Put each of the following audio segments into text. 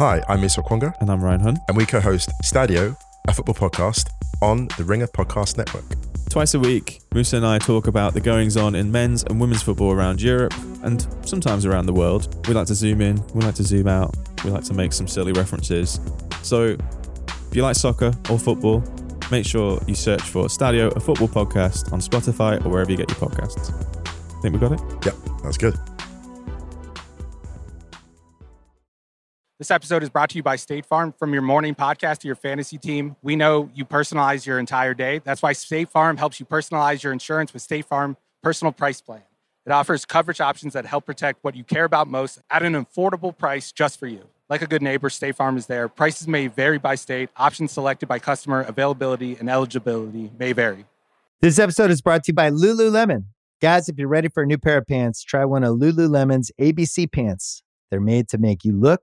Hi, I'm Musa Okwonga, And I'm Ryan Hunn. and we co-host Stadio, a football podcast on the Ringer Podcast Network. Twice a week, Musa and I talk about the goings on in men's and women's football around Europe and sometimes around the world. We like to zoom in, we like to zoom out, we like to make some silly references. So if you like soccer or football, make sure you search for Stadio, a football podcast on Spotify or wherever you get your podcasts. Think we got it? Yep, that's good. This episode is brought to you by State Farm. From your morning podcast to your fantasy team, we know you personalize your entire day. That's why State Farm helps you personalize your insurance with State Farm Personal Price Plan. It offers coverage options that help protect what you care about most at an affordable price just for you. Like a good neighbor, State Farm is there. Prices may vary by state, options selected by customer, availability, and eligibility may vary. This episode is brought to you by Lululemon. Guys, if you're ready for a new pair of pants, try one of Lululemon's ABC pants. They're made to make you look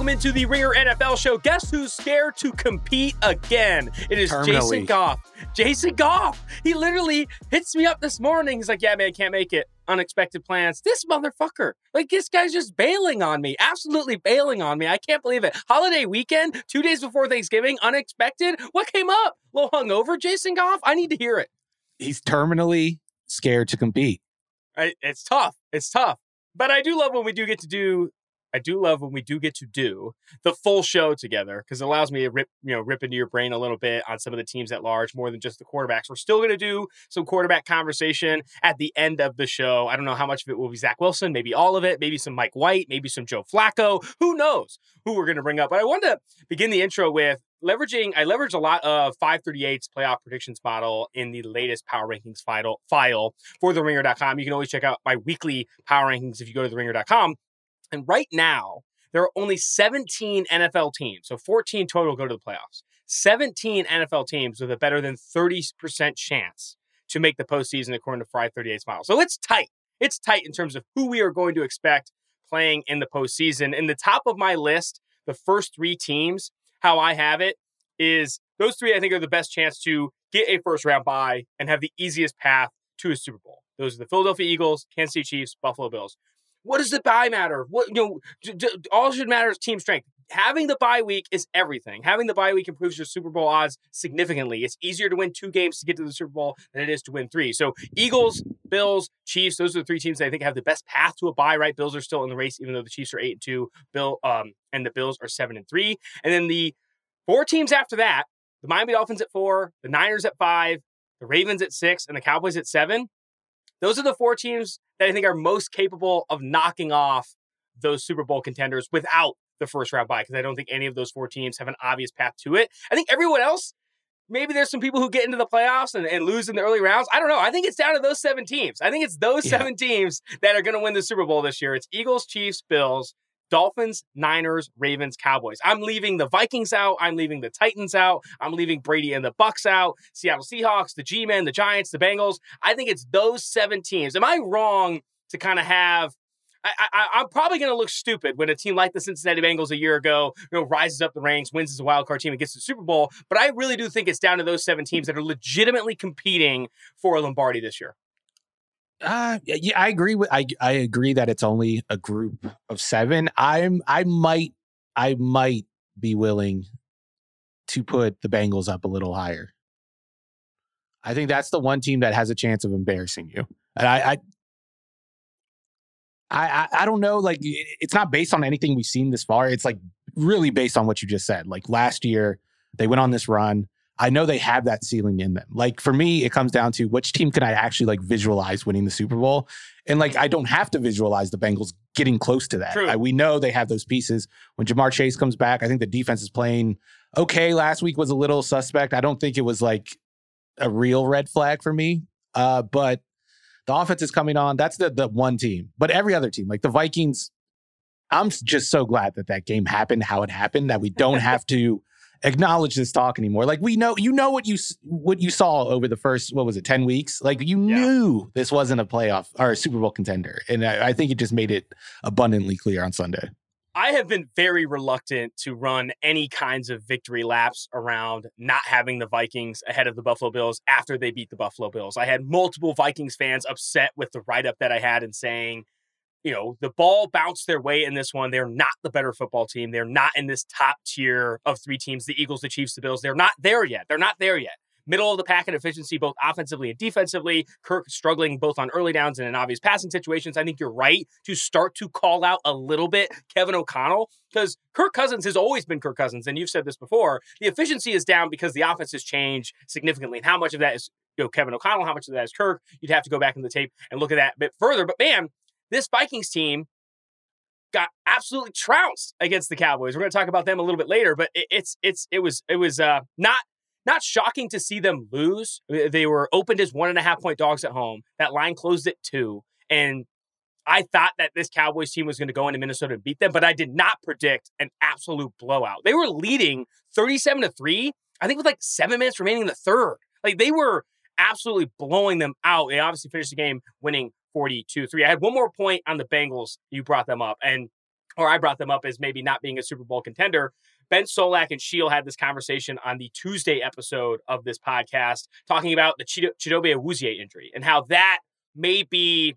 Welcome into the Ringer NFL show. Guess who's scared to compete again? It is Jason Goff. Jason Goff. He literally hits me up this morning. He's like, "Yeah, man, I can't make it. Unexpected plans." This motherfucker, like this guy's just bailing on me. Absolutely bailing on me. I can't believe it. Holiday weekend, two days before Thanksgiving, unexpected. What came up? A little hungover, Jason Goff. I need to hear it. he's terminally scared to compete. I, it's tough. It's tough. But I do love when we do get to do. I do love when we do get to do the full show together because it allows me to rip, you know, rip into your brain a little bit on some of the teams at large, more than just the quarterbacks. We're still going to do some quarterback conversation at the end of the show. I don't know how much of it will be Zach Wilson, maybe all of it, maybe some Mike White, maybe some Joe Flacco. Who knows who we're going to bring up? But I wanted to begin the intro with leveraging. I leveraged a lot of 538's playoff predictions model in the latest power rankings file file for the ringer.com. You can always check out my weekly power rankings if you go to the ringer.com. And right now, there are only 17 NFL teams. So 14 total go to the playoffs. 17 NFL teams with a better than 30% chance to make the postseason according to 538's model. So it's tight. It's tight in terms of who we are going to expect playing in the postseason. In the top of my list, the first three teams, how I have it is those three I think are the best chance to get a first round bye and have the easiest path to a Super Bowl. Those are the Philadelphia Eagles, Kansas City Chiefs, Buffalo Bills. What does the bye matter? What you know, j- j- all should matter is team strength. Having the bye week is everything. Having the bye week improves your Super Bowl odds significantly. It's easier to win two games to get to the Super Bowl than it is to win three. So Eagles, Bills, Chiefs, those are the three teams that I think have the best path to a bye. Right? Bills are still in the race, even though the Chiefs are eight and two. Bill um, and the Bills are seven and three. And then the four teams after that: the Miami Dolphins at four, the Niners at five, the Ravens at six, and the Cowboys at seven. Those are the four teams that I think are most capable of knocking off those Super Bowl contenders without the first round bye, because I don't think any of those four teams have an obvious path to it. I think everyone else, maybe there's some people who get into the playoffs and, and lose in the early rounds. I don't know. I think it's down to those seven teams. I think it's those Yeah. seven teams that are going to win the Super Bowl this year. It's Eagles, Chiefs, Bills, Dolphins, Niners, Ravens, Cowboys. I'm leaving the Vikings out. I'm leaving the Titans out. I'm leaving Brady and the Bucs out. Seattle Seahawks, the G-men, the Giants, the Bengals. I think it's those seven teams. Am I wrong to kind of have? I, I'm probably going to look stupid when a team like the Cincinnati Bengals a year ago, you know, rises up the ranks, wins as a wild card team, and gets to the Super Bowl. But I really do think it's down to those seven teams that are legitimately competing for a Lombardi this year. Uh, yeah, I agree with I I agree that it's only a group of seven. I'm I might I might be willing to put the Bengals up a little higher. I think that's the one team that has a chance of embarrassing you. And I I I, I, I don't know. Like, it's not based on anything we've seen this far. It's like really based on what you just said. Like last year, they went on this run. I know they have that ceiling in them. Like for me, it comes down to which team can I actually like visualize winning the Super Bowl, and like I don't have to visualize the Bengals getting close to that. I, we know they have those pieces. When Ja'Marr Chase comes back, I think the defense is playing okay. Last week was a little suspect. I don't think it was like a real red flag for me. Uh, but the offense is coming on. That's the the one team. But every other team, like the Vikings, I'm just so glad that that game happened how it happened. That we don't have to acknowledge this talk anymore. Like we know, you know what you what you saw over the first what was it, ten weeks? Like you Yeah. knew this wasn't a playoff or a Super Bowl contender, and I, I think it just made it abundantly clear on Sunday. I have been very reluctant to run any kinds of victory laps around not having the Vikings ahead of the Buffalo Bills after they beat the Buffalo Bills. I had multiple Vikings fans upset with the write up that I had and saying, you know, the ball bounced their way in this one. They're not the better football team. They're not in this top tier of three teams the Eagles, the Chiefs, the Bills. They're not there yet. They're not there yet. Middle of the pack in efficiency, both offensively and defensively. Kirk struggling both on early downs and in obvious passing situations. I think you're right to start to call out a little bit Kevin O'Connell because Kirk Cousins has always been Kirk Cousins, and you've said this before. The efficiency is down because the offense has changed significantly. And how much of that is you know Kevin O'Connell? How much of that is Kirk? You'd have to go back in the tape and look at that a bit further. But man, this Vikings team got absolutely trounced against the Cowboys. We're going to talk about them a little bit later, but it, it's it's it was it was uh, not not shocking to see them lose. They were opened as one and a half point dogs at home. That line closed at two, and I thought that this Cowboys team was going to go into Minnesota and beat them, but I did not predict an absolute blowout. They were leading thirty-seven to three. I think with like seven minutes remaining in the third. Like they were absolutely blowing them out. They obviously finished the game winning 42 3. I had one more point on the Bengals. You brought them up, and or I brought them up as maybe not being a Super Bowl contender. Ben Solak and Sheil had this conversation on the Tuesday episode of this podcast, talking about the Chido- Chidobe Awuzie injury and how that may be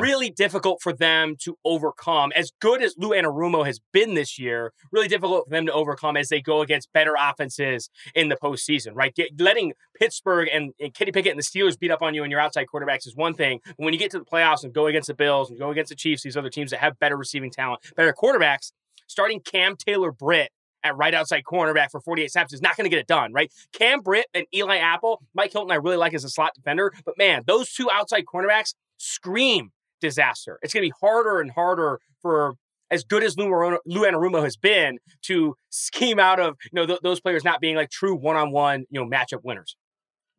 really difficult for them to overcome. As good as Lou Anarumo has been this year, really difficult for them to overcome as they go against better offenses in the postseason, right? Get, letting Pittsburgh and, and Kenny Pickett and the Steelers beat up on you and your outside quarterbacks is one thing. When you get to the playoffs and go against the Bills and go against the Chiefs, these other teams that have better receiving talent, better quarterbacks, starting Cam Taylor Britt at right outside cornerback for 48 snaps is not going to get it done, right? Cam Britt and Eli Apple, Mike Hilton, I really like as a slot defender, but man, those two outside cornerbacks scream disaster. It's going to be harder and harder for as good as Lou, Anarumo has been to scheme out of you know th- those players not being like true one-on-one you know matchup winners.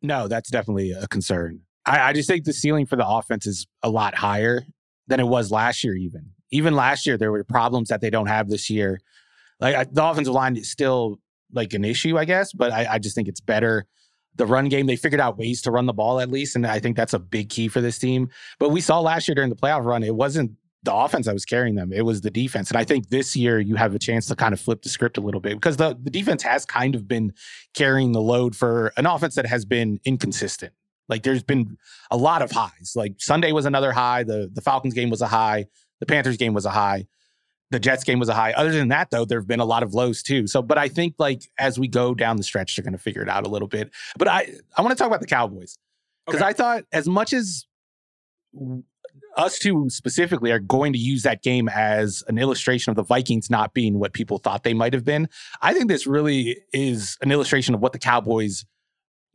No, that's definitely a concern. I, I just think the ceiling for the offense is a lot higher than it was last year. Even even last year, there were problems that they don't have this year. Like I, the offensive line is still like an issue, I guess, but I, I just think it's better. The run game, they figured out ways to run the ball at least, and I think that's a big key for this team. But we saw last year during the playoff run, it wasn't the offense that was carrying them; it was the defense. And I think this year you have a chance to kind of flip the script a little bit because the the defense has kind of been carrying the load for an offense that has been inconsistent. Like there's been a lot of highs. Like Sunday was another high. The the Falcons game was a high. The Panthers game was a high. The Jets game was a high. Other than that, though, there have been a lot of lows too. So, but I think like as we go down the stretch, they're going to figure it out a little bit. But I I want to talk about the Cowboys because Okay. I thought as much as us two specifically are going to use that game as an illustration of the Vikings not being what people thought they might have been. I think this really is an illustration of what the Cowboys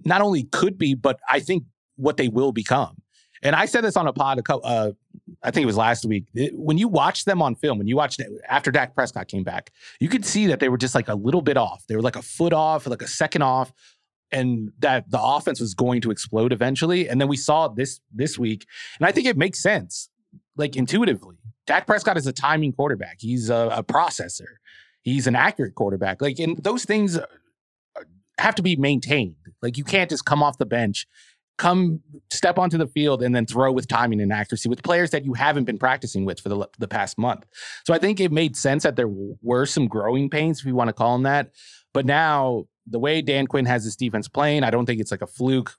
not only could be, but I think what they will become. And I said this on a pod, a couple, uh, I think it was last week. It- when you watch them on film, when you watched after Dak Prescott came back, you could see that they were just like a little bit off. They were like a foot off, like a second off, and that the offense was going to explode eventually. And then we saw this this week, and I think it makes sense, like intuitively. Dak Prescott is a timing quarterback. He's a, a processor. He's an accurate quarterback. Like, and those things uh, have to be maintained. Like, you can't just come off the bench, come step onto the field, and then throw with timing and accuracy with players that you haven't been practicing with for the the past month. So I think it made sense that there were some growing pains, if you want to call them that. But now the way Dan Quinn has his defense playing, I don't think it's like a fluke.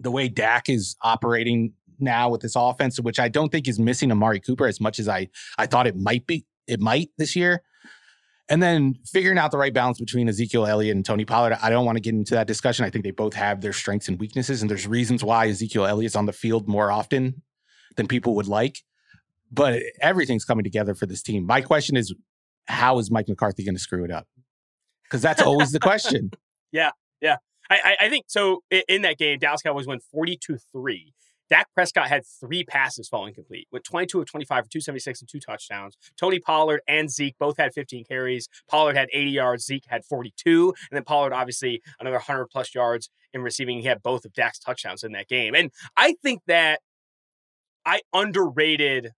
The way Dak is operating now with this offense, which I don't think is missing Amari Cooper as much as I I thought it might be, it might this year. And then figuring out the right balance between Ezekiel Elliott and Tony Pollard. I don't want to get into that discussion. I think they both have their strengths and weaknesses, and there's reasons why Ezekiel Elliott's on the field more often than people would like. But everything's coming together for this team. My question is, how is Mike McCarthy going to screw it up? Because that's always the question. Yeah. Yeah. I, I, think so. In that game, Dallas Cowboys won 42 3. Dak Prescott had three passes falling complete with 22 of 25 for 276 and two touchdowns. Tony Pollard and Zeke both had 15 carries. Pollard had 80 yards. Zeke had 42. And then Pollard, obviously, another 100 plus yards in receiving. He had both of Dak's touchdowns in that game. And I think that I underrated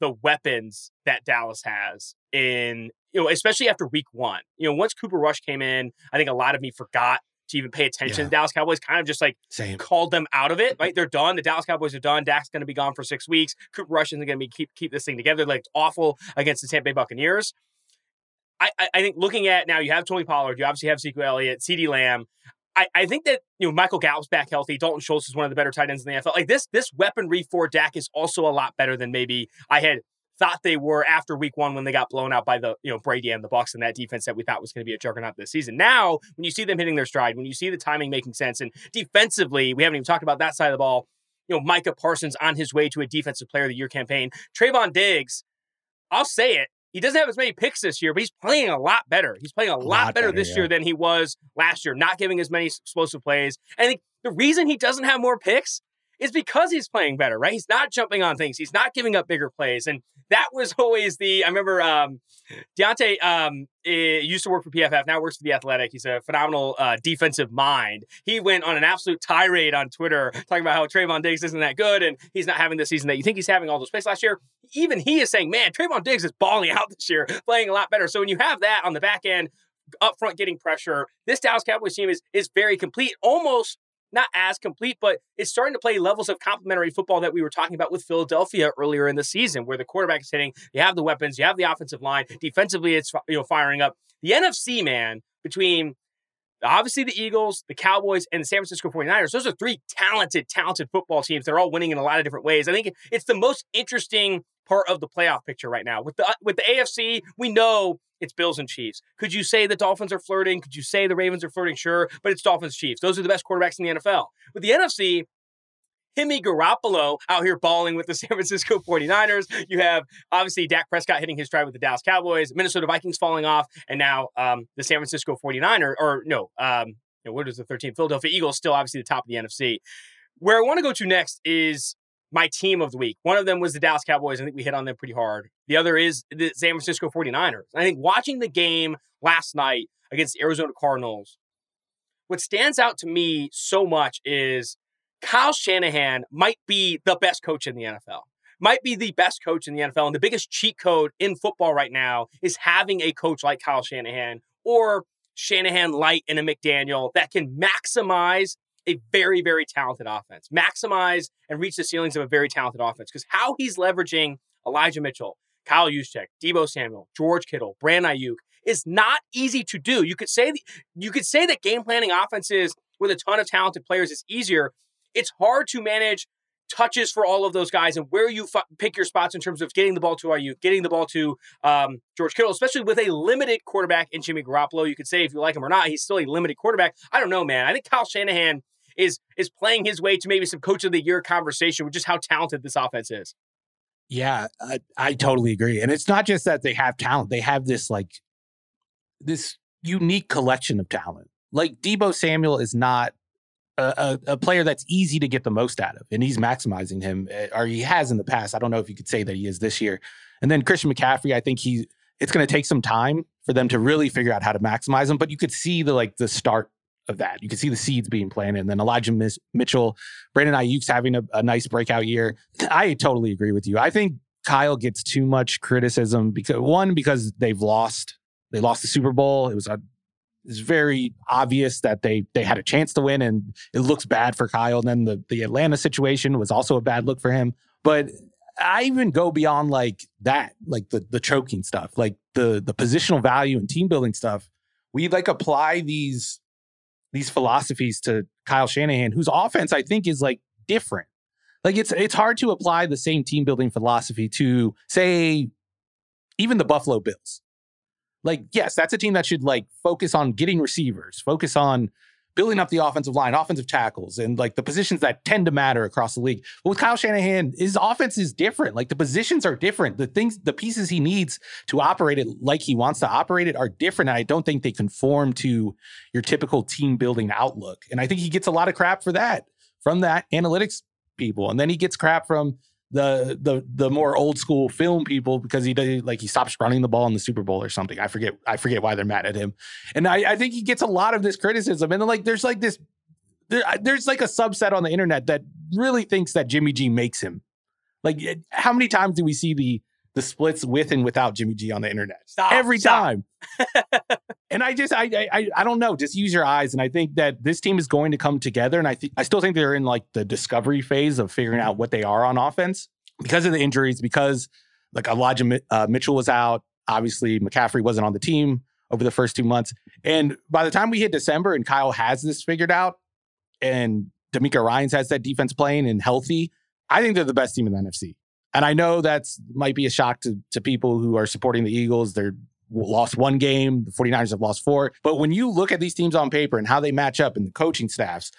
the weapons that Dallas has in, you know, especially after week one. You know, once Cooper Rush came in, I think a lot of me forgot to even pay attention. Yeah. The Dallas Cowboys kind of just like Same. called them out of it. Right, they're done. The Dallas Cowboys are done. Dak's going to be gone for six weeks. Cooper Rush isn't going to be keep keep this thing together. Like awful against the Tampa Bay Buccaneers. I, I, I think looking at now, you have Tony Pollard, you obviously have Ezekiel Elliott, CeeDee Lamb. I, I think that you know Michael Gallup's back healthy. Dalton Schultz is one of the better tight ends in the NFL. Like this, this weaponry for Dak is also a lot better than maybe I had thought they were after week one when they got blown out by the you know Brady and the Bucs and that defense that we thought was going to be a juggernaut this season. Now, when you see them hitting their stride, when you see the timing making sense, and defensively, we haven't even talked about that side of the ball. You know, Micah Parsons on his way to a defensive player of the year campaign. Trevon Diggs, I'll say it. He doesn't have as many picks this year, but he's playing a lot better. He's playing a, a lot, lot, better, better this yeah. year than he was last year, not giving as many explosive plays. And I think the reason he doesn't have more picks is because he's playing better, right? He's not jumping on things. He's not giving up bigger plays. And that was always the, I remember um, Diante um, used to work for PFF, now works for The Athletic. He's a phenomenal uh, defensive mind. He went on an absolute tirade on Twitter talking about how Trevon Diggs isn't that good and he's not having the season that you think he's having all those plays last year. Even he is saying, man, Trevon Diggs is balling out this year, playing a lot better. So when you have that on the back end, up front getting pressure, this Dallas Cowboys team is is very complete, almost not as complete, but it's starting to play levels of complementary football that we were talking about with Philadelphia earlier in the season, where the quarterback is hitting, you have the weapons, you have the offensive line, defensively it's you know firing up. The NFC man between obviously the Eagles, the Cowboys, and the San Francisco 49ers, those are three talented, talented football teams. They're all winning in a lot of different ways. I think it's the most interesting part of the playoff picture right now. With the with the AFC, we know it's Bills and Chiefs. Could you say the Dolphins are flirting? Could you say the Ravens are flirting? Sure, but it's Dolphins Chiefs. Those are the best quarterbacks in the NFL. With the NFC, Jimmy Garoppolo out here balling with the San Francisco 49ers. You have obviously Dak Prescott hitting his stride with the Dallas Cowboys, Minnesota Vikings falling off, and now um, the San Francisco 49ers, or no, um, you know, what is the 13th? Philadelphia Eagles still obviously the top of the NFC. Where I want to go to next is my team of the week. One of them was the Dallas Cowboys. I think we hit on them pretty hard. The other is the San Francisco 49ers. I think watching the game last night against the Arizona Cardinals, what stands out to me so much is Kyle Shanahan might be the best coach in the NFL. Might be the best coach in the NFL. And the biggest cheat code in football right now is having a coach like Kyle Shanahan or Shanahan Light and a McDaniel that can maximize a very, very talented offense, maximize and reach the ceilings of a very talented offense. Because how he's leveraging Elijah Mitchell, Kyle Juszczyk, Deebo Samuel, George Kittle, Brandon Aiyuk is not easy to do. You could say you could say that game planning offenses with a ton of talented players is easier. It's hard to manage touches for all of those guys and where you f- pick your spots in terms of getting the ball to Aiyuk, getting the ball to um, George Kittle, especially with a limited quarterback in Jimmy Garoppolo. You could say if you like him or not, he's still a limited quarterback. I don't know, man. I think Kyle Shanahan is is playing his way to maybe some coach of the year conversation with just how talented this offense is. Yeah, I, I totally agree. And it's not just that they have talent; they have this like this unique collection of talent. Like Deebo Samuel is not a, a, player that's easy to get the most out of, and he's maximizing him, eh, or he has in the past. I don't know if you could say that he is this year. And then Christian McCaffrey, I think he it's going to take some time for them to really figure out how to maximize him. But you could see the like the start of that. You can see the seeds being planted. And then Elijah Mitchell, Brandon Aiyuk's having a, a nice breakout year. I totally agree with you. I think Kyle gets too much criticism because one because they've lost. They lost the Super Bowl. It was a it's very obvious that they they had a chance to win, and it looks bad for Kyle. And then the the Atlanta situation was also a bad look for him. But I even go beyond like that, like the the choking stuff, like the the positional value and team building stuff. We like apply these these philosophies to Kyle Shanahan, whose offense I think is like different. Like it's it's hard to apply the same team building philosophy to say even the Buffalo Bills. Like yes, that's a team that should like focus on getting receivers, focus on building up the offensive line, offensive tackles, and like the positions that tend to matter across the league. But with Kyle Shanahan, his offense is different. Like the positions are different. The things, the pieces he needs to operate it like he wants to operate it are different. And I don't think they conform to your typical team building outlook. And I think he gets a lot of crap for that from that analytics people. And then he gets crap from the the the more old school film people because he does like he stops running the ball in the Super Bowl or something. I forget I forget why they're mad at him, and I, I think he gets a lot of this criticism. And like there's like this there, there's like a subset on the internet that really thinks that Jimmy G makes him. Like how many times do we see the the splits with and without Jimmy G on the internet? Stop, Every stop. time. and I just I, I I don't know. Just use your eyes, and I think that this team is going to come together. And I think I still think they're in like the discovery phase of figuring out what they are on offense because of the injuries. Because like Elijah uh, Mitchell was out, obviously McCaffrey wasn't on the team over the first two months, and by the time we hit December and Kyle has this figured out, and DeMeco Ryans has that defense playing and healthy, I think they're the best team in the NFC. And I know that's might be a shock to, to people who are supporting the Eagles. They're lost one game. The 49ers have lost four. But when you look at these teams on paper and how they match up and the coaching staffs,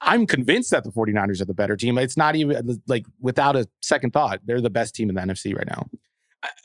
I'm convinced that the 49ers are the better team. It's not even like without a second thought, they're the best team in the NFC right now.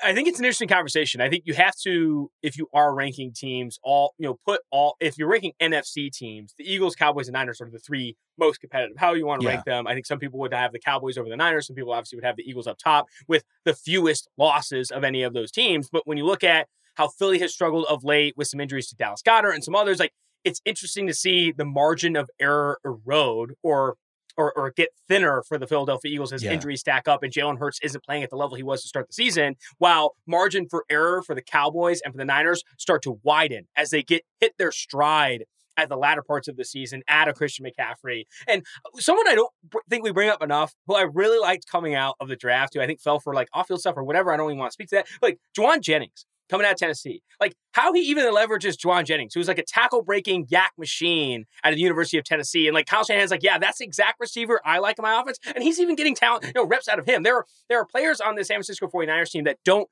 I- think it's an interesting conversation. I think you have to, if you are ranking teams, all you know, put all. If you're ranking NFC teams, the Eagles, Cowboys, and Niners are the three most competitive. How you want to Yeah. rank them? I think some people would have the Cowboys over the Niners. Some people obviously would have the Eagles up top with the fewest losses of any of those teams. But when you look at how Philly has struggled of late with some injuries to Dallas Goedert and some others, like it's interesting to see the margin of error erode or or, or get thinner for the Philadelphia Eagles as Yeah. injuries stack up and Jalen Hurts isn't playing at the level he was to start the season, while margin for error for the Cowboys and for the Niners start to widen as they get hit their stride at the latter parts of the season, add a Christian McCaffrey. And someone I don't think we bring up enough, who I really liked coming out of the draft, who I think fell for like off-field stuff or whatever, I don't even want to speak to that, like Jauan Jennings coming out of Tennessee. Like how he even leverages Jauan Jennings, who's like a tackle breaking yak machine out of the University of Tennessee. And like Kyle Shanahan's like, yeah, that's the exact receiver I like in my offense. And he's even getting talent, you know, reps out of him. There are there are players on the San Francisco 49ers team that don't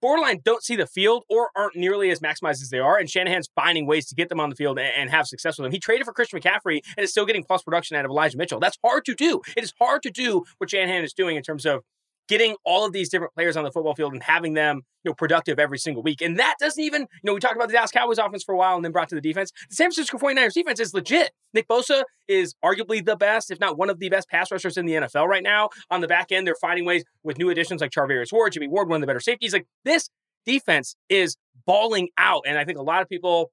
borderline don't see the field or aren't nearly as maximized as they are. And Shanahan's finding ways to get them on the field and, and have success with them. He traded for Christian McCaffrey and is still getting plus production out of Elijah Mitchell. That's hard to do. It is hard to do what Shanahan is doing in terms of getting all of these different players on the football field and having them, you know, productive every single week. And that doesn't even, you know, we talked about the Dallas Cowboys offense for a while and then brought to the defense. The San Francisco 49ers defense is legit. Nick Bosa is arguably the best, if not one of the best pass rushers in the NFL right now. On the back end, they're finding ways with new additions like Charvarius Ward, Jimmie Ward, one of the better safeties. Like this defense is balling out. And I think a lot of people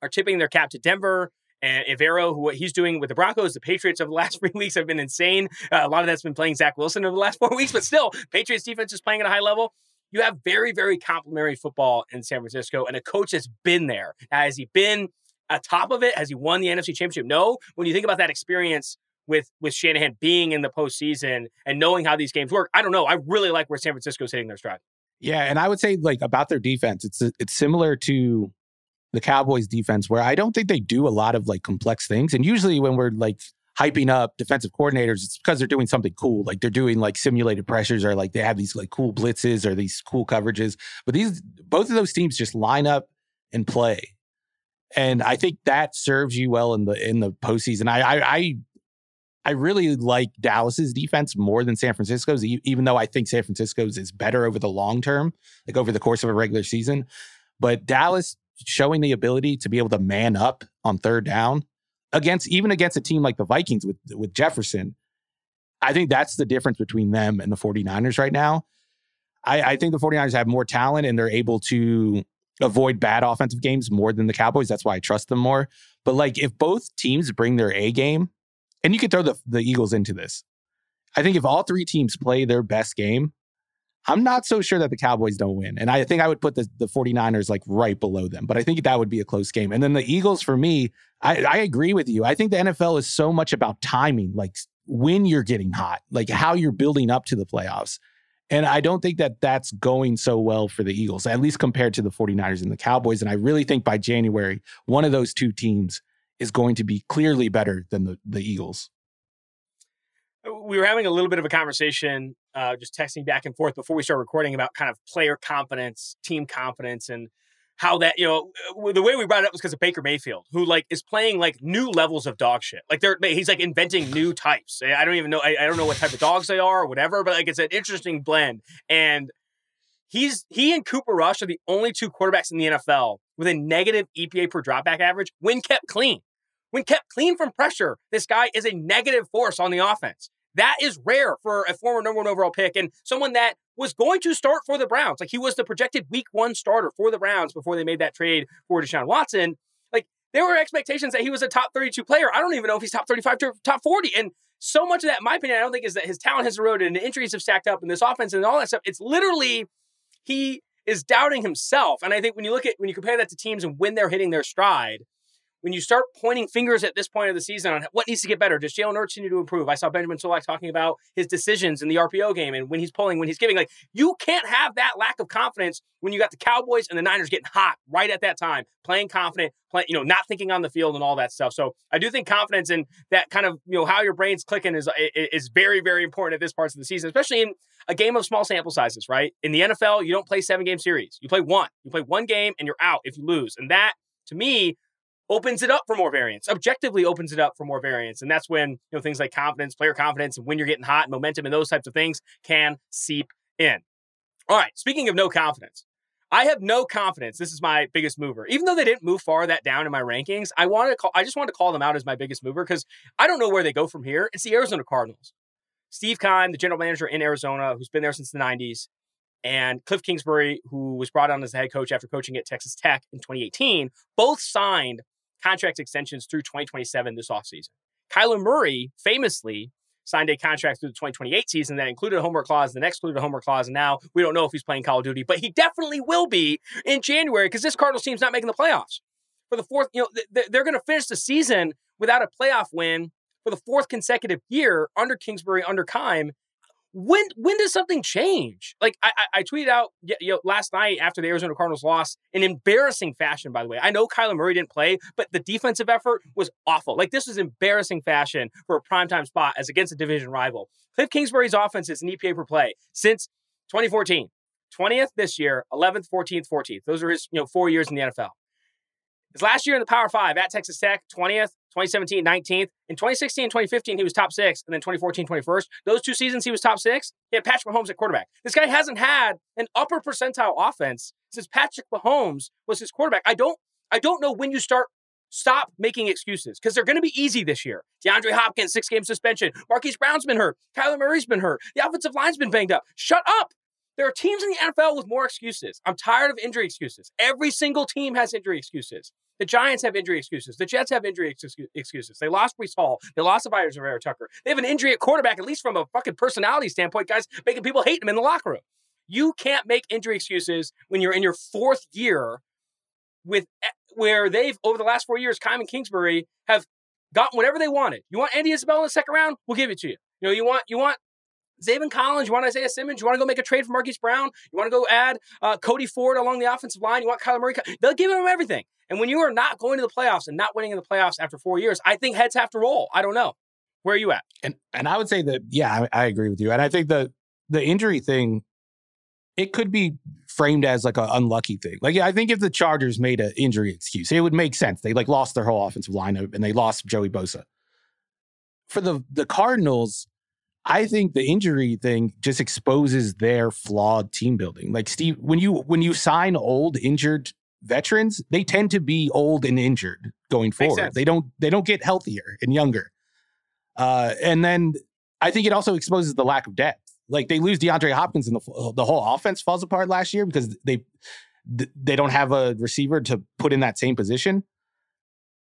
are tipping their cap to Denver and Evero, what he's doing with the Broncos, the Patriots over the last three weeks have been insane. Uh, a lot of that's been playing Zach Wilson over the last four weeks, but still, Patriots defense is playing at a high level. You have very, very complimentary football in San Francisco, and a coach that's been there. Now, has he been atop of it? Has he won the NFC Championship? No. When you think about that experience with with Shanahan being in the postseason and knowing how these games work, I don't know. I really like where San Francisco's hitting their stride. Yeah, and I would say like about their defense, it's it's similar to the Cowboys defense where I don't think they do a lot of like complex things. And usually when we're like hyping up defensive coordinators, it's because they're doing something cool. Like they're doing like simulated pressures or like they have these like cool blitzes or these cool coverages. But these both of those teams just line up and play. And I think that serves you well in the in the postseason. I I I, I really like Dallas's defense more than San Francisco's, even though I think San Francisco's is better over the long term, like over the course of a regular season. But Dallas showing the ability to be able to man up on third down against even against a team like the Vikings with with Jefferson. I think that's the difference between them and the 49ers right now. I, I think the 49ers have more talent and they're able to avoid bad offensive games more than the Cowboys. That's why I trust them more. But like if both teams bring their A game, and you could throw the, the Eagles into this. I think if all three teams play their best game, I'm not so sure that the Cowboys don't win. And I think I would put the, the 49ers like right below them, but I think that would be a close game. And then the Eagles, for me, I, I agree with you. I think the NFL is so much about timing, like when you're getting hot, like how you're building up to the playoffs. And I don't think that that's going so well for the Eagles, at least compared to the 49ers and the Cowboys. And I really think by January, one of those two teams is going to be clearly better than the, the Eagles. We were having a little bit of a conversation, uh, just texting back and forth before we started recording about kind of player confidence, team confidence, and how that you know the way we brought it up was because of Baker Mayfield, who like is playing like new levels of dog shit. Like they're he's like inventing new types. I don't even know. I, I don't know what type of dogs they are or whatever, but like it's an interesting blend. And he's he and Cooper Rush are the only two quarterbacks in the NFL with a negative EPA per dropback average when kept clean. When kept clean from pressure, this guy is a negative force on the offense. That is rare for a former number one overall pick and someone that was going to start for the Browns. Like he was the projected week one starter for the Browns before they made that trade for Deshaun Watson. Like there were expectations that he was a top 32 player. I don't even know if he's top 35 to top 40. And so much of that, in my opinion, I don't think is that his talent has eroded and the injuries have stacked up in this offense and all that stuff. It's literally he is doubting himself. And I think when you look at when you compare that to teams and when they're hitting their stride, when you start pointing fingers at this point of the season on what needs to get better, does Jalen Hurts need to improve? I saw Benjamin Solak talking about his decisions in the RPO game and when he's pulling, when he's giving. Like, you can't have that lack of confidence when you got the Cowboys and the Niners getting hot right at that time, playing confident, playing, you know, not thinking on the field and all that stuff. So I do think confidence and that kind of, you know, how your brain's clicking is is very, very important at this part of the season, especially in a game of small sample sizes, right? In the NFL, you don't play seven game series. You play one. You play one game and you're out if you lose. And that, to me, opens it up for more variance. Objectively opens it up for more variance. And that's when, you know, things like confidence, player confidence, and when you're getting hot, momentum, and those types of things can seep in. All right. Speaking of no confidence, I have no confidence. This is my biggest mover. Even though they didn't move far that down in my rankings, I wanted to call, I just wanted to call them out as my biggest mover because I don't know where they go from here. It's the Arizona Cardinals. Steve Keim, the general manager in Arizona, who's been there since the 90s, and Cliff Kingsbury, who was brought on as the head coach after coaching at Texas Tech in 2018, both signed contract extensions through 2027 this offseason. Kyler Murray famously signed a contract through the 2028 season that included a homework clause, the next included a homework clause, and now we don't know if he's playing Call of Duty, but he definitely will be in January because this Cardinals team's not making the playoffs. For the fourth, you know, they're going to finish the season without a playoff win for the fourth consecutive year under Kingsbury, under Keim, when when does something change? Like I, I, I tweeted out you know, last night after the Arizona Cardinals lost in embarrassing fashion. By the way, I know Kyler Murray didn't play, but the defensive effort was awful. Like this was embarrassing fashion for a primetime spot as against a division rival. Cliff Kingsbury's offense is an EPA per play since 2014. 20th this year, 11th, 14th, 14th. Those are his you know four years in the NFL. His last year in the Power Five at Texas Tech, 20th, 2017, 19th. In 2016 and 2015, he was top six. And then 2014, 21st. Those two seasons, he was top six. He had Patrick Mahomes at quarterback. This guy hasn't had an upper percentile offense since Patrick Mahomes was his quarterback. I don't, I don't know when you start stop making excuses because they're going to be easy this year. DeAndre Hopkins, six game suspension. Marquise Brown's been hurt. Kyler Murray's been hurt. The offensive line's been banged up. Shut up. There are teams in the NFL with more excuses. I'm tired of injury excuses. Every single team has injury excuses. The Giants have injury excuses. The Jets have injury ex- excuses. They lost Breece Hall. They lost the Byers of Eric Tucker. They have an injury at quarterback, at least from a fucking personality standpoint, guys, making people hate him in the locker room. You can't make injury excuses when you're in your fourth year with eh, where they've over the last four years, Keim and Kingsbury have gotten whatever they wanted. You want Andy Isabella in the second round? We'll give it to you. You know, you want you want Zaven Collins, you want Isaiah Simmons, you want to go make a trade for Marquise Brown, you want to go add uh, Cody Ford along the offensive line, you want Kyler Murray. They'll give him everything. And when you are not going to the playoffs and not winning in the playoffs after four years, I think heads have to roll. I don't know. Where are you at? And and I would say that yeah, I, I agree with you. And I think the the injury thing, it could be framed as like an unlucky thing. Like I think if the Chargers made an injury excuse, it would make sense. They like lost their whole offensive lineup and they lost Joey Bosa. For the the Cardinals, I think the injury thing just exposes their flawed team building. Like Steve, when you when you sign old injured veterans, they tend to be old and injured going forward. They don't they don't get healthier and younger. Uh, and then I think it also exposes the lack of depth. Like they lose DeAndre Hopkins and the the whole offense falls apart last year because they they don't have a receiver to put in that same position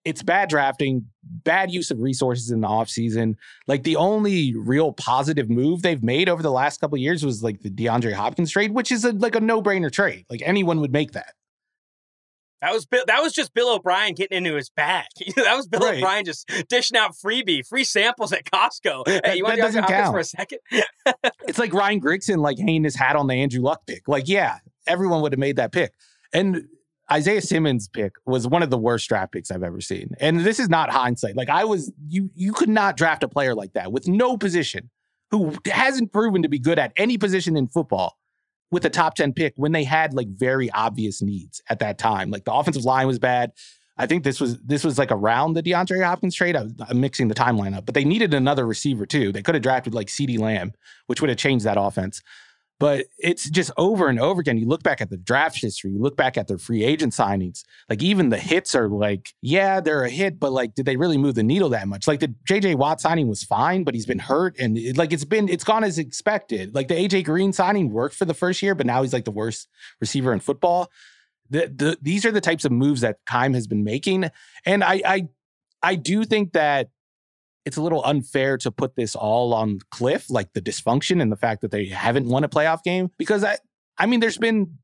it's bad drafting, bad use of resources in the offseason. Like the only real positive move they've made over the last couple years was like the DeAndre Hopkins trade, which is a, like a no-brainer trade. Like anyone would make that. That was Bill, that was just Bill O'Brien getting into his bag. that was Bill right. O'Brien just dishing out freebie, free samples at Costco. That, hey, you want that doesn't count for a second? it's like Ryan Grigson like hanging his hat on the Andrew Luck pick. Like, yeah, everyone would have made that pick. And Isaiah Simmons pick was one of the worst draft picks I've ever seen. And this is not hindsight. Like I was you you could not draft a player like that with no position who hasn't proven to be good at any position in football with a top 10 pick when they had like very obvious needs at that time. Like the offensive line was bad. I think this was this was like around the DeAndre Hopkins trade. I I'm mixing the timeline up, but they needed another receiver too. They could have drafted like CeeDee Lamb, which would have changed that offense. But it's just over and over again. You look back at the draft history, you look back at their free agent signings. Like even the hits are like, yeah, they're a hit, but like, did they really move the needle that much? Like the JJ Watt signing was fine, but he's been hurt and it, like it's been it's gone as expected. Like the AJ Green signing worked for the first year, but now he's like the worst receiver in football. The, the, these are the types of moves that Keim has been making, and I I I do think that it's a little unfair to put this all on Cliff, like the dysfunction and the fact that they haven't won a playoff game. Because I, I mean, there's been,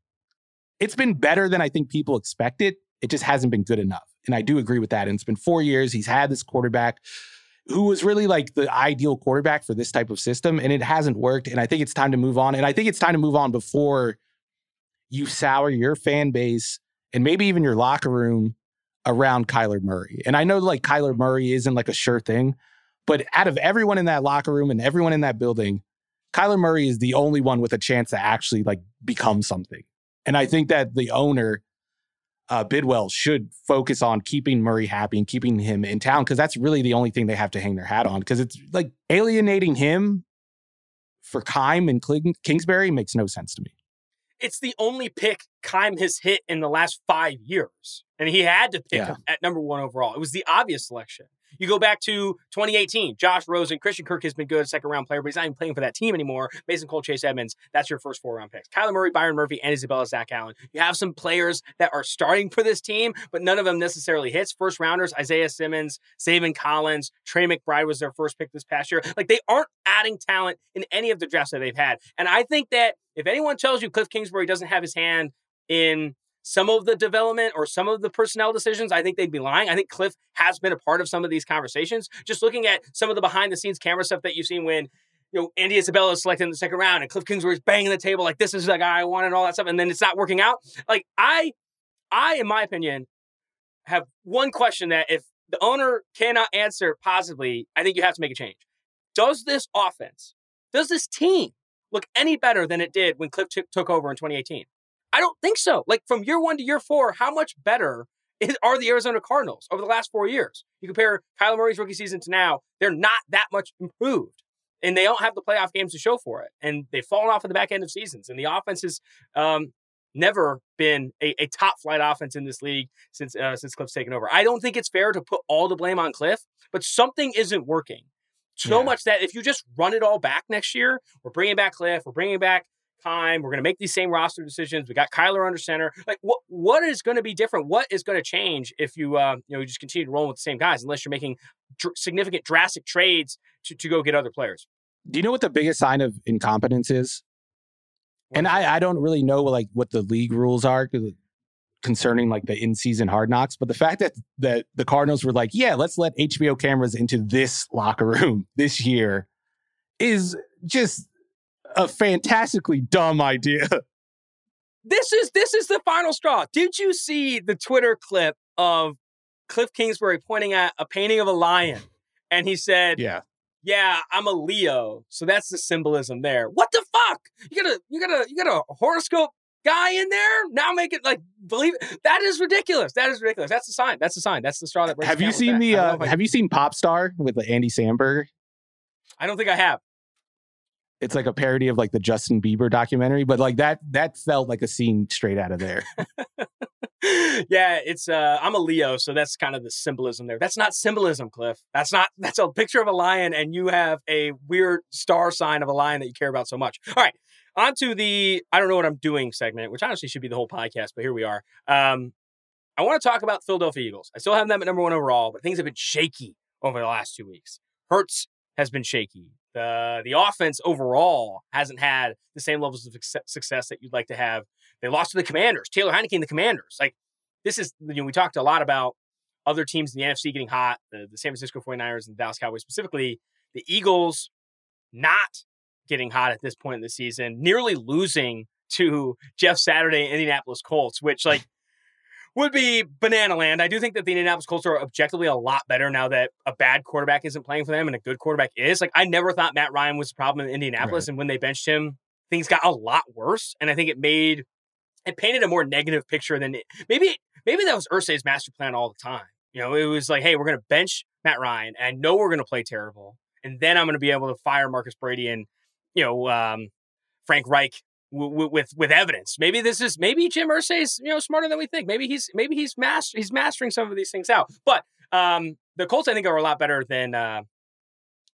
it's been better than I think people expected. It just hasn't been good enough. And I do agree with that. And it's been four years. He's had this quarterback who was really like the ideal quarterback for this type of system, and it hasn't worked. And I think it's time to move on. And I think it's time to move on before you sour your fan base and maybe even your locker room around Kyler Murray. And I know like Kyler Murray isn't like a sure thing, but out of everyone in that locker room and everyone in that building, Kyler Murray is the only one with a chance to actually like become something. And I think that the owner, uh, Bidwill, should focus on keeping Murray happy and keeping him in town because that's really the only thing they have to hang their hat on. Because it's like alienating him for Keim and Kingsbury makes no sense to me. It's the only pick Keim has hit in the last five years. And he had to pick yeah. at number one overall. It was the obvious selection. You go back to 2018, Josh Rosen, Christian Kirk has been good, second round player, but he's not even playing for that team anymore. Mason Cole, Chase Edmonds, that's your first four round picks. Kyler Murray, Byron Murphy, and Isabella Zach Allen. You have some players that are starting for this team, but none of them necessarily hits. First rounders, Isaiah Simmons, Zaven Collins, Trey McBride was their first pick this past year. Like they aren't adding talent in any of the drafts that they've had. And I think that if anyone tells you Cliff Kingsbury doesn't have his hand in some of the development or some of the personnel decisions, I think they'd be lying. I think Cliff has been a part of some of these conversations. Just looking at some of the behind the scenes camera stuff that you've seen when you know Andy Isabella is selected in the second round and Cliff Kingsbury is banging the table like this is the guy I want and all that stuff, and then it's not working out. Like I, I in my opinion, have one question that if the owner cannot answer positively, I think you have to make a change. Does this offense, does this team look any better than it did when Cliff t- took over in 2018? I don't think so. Like from year one to year four, how much better are the Arizona Cardinals over the last four years? You compare Kyler Murray's rookie season to now, they're not that much improved. And they don't have the playoff games to show for it. And they've fallen off at the back end of seasons. And the offense has um, never been a, a, top flight offense in this league since uh, since Cliff's taken over. I don't think it's fair to put all the blame on Cliff, but something isn't working. So yeah. much that if you just run it all back next year, we're bringing back Cliff, we're bringing back Keim. We're going to make these same roster decisions. We got Kyler under center. Like, what what is going to be different? What is going to change if you uh, you know you just continue to roll with the same guys, unless you're making dr- significant drastic trades to to go get other players? Do you know what the biggest sign of incompetence is? What and I, I don't really know like what the league rules are concerning like the in-season hard knocks, but the fact that that the Cardinals were like, yeah, let's let HBO cameras into this locker room this year is just a fantastically dumb idea. This is this is the final straw. Did you see the Twitter clip of Cliff Kingsbury pointing at a painting of a lion? And he said, Yeah. Yeah, I'm a Leo. So that's the symbolism there. What the fuck? You got a you got a you got a horoscope guy in there now make it like believe it. that is ridiculous that is ridiculous that's the sign that's the sign that's the straw that breaks have you seen the uh, have you seen pop star with andy samberg i don't think i have it's like a parody of like the Justin Bieber documentary, but like that that felt like a scene straight out of there. yeah, it's uh I'm a Leo, so that's kind of the symbolism there. That's not symbolism, Cliff. That's not that's a picture of a lion and you have a weird star sign of a lion that you care about so much. All right. On to the I don't know what I'm doing segment, which honestly should be the whole podcast, but here we are. Um I want to talk about Philadelphia Eagles. I still have them at number one overall, but things have been shaky over the last two weeks. Hurts has been shaky the the offense overall hasn't had the same levels of success that you'd like to have. They lost to the Commanders, Taylor Heinicke and the Commanders. Like this is you know we talked a lot about other teams in the NFC getting hot, the, the San Francisco 49ers and the Dallas Cowboys specifically, the Eagles not getting hot at this point in the season, nearly losing to Jeff Saturday Indianapolis Colts, which like would be banana land. I do think that the Indianapolis Colts are objectively a lot better now that a bad quarterback isn't playing for them and a good quarterback is. Like I never thought Matt Ryan was a problem in Indianapolis, right. and when they benched him, things got a lot worse. And I think it made it painted a more negative picture than it, maybe maybe that was Irsay's master plan all the time. You know, it was like, hey, we're going to bench Matt Ryan, and I know we're going to play terrible, and then I'm going to be able to fire Marcus Brady and you know um, Frank Reich w- with with evidence. Maybe this is maybe Jim Irsay's you know smarter than we think. Maybe he's maybe he's master he's mastering some of these things out. But um, the Colts, I think, are a lot better than. Uh,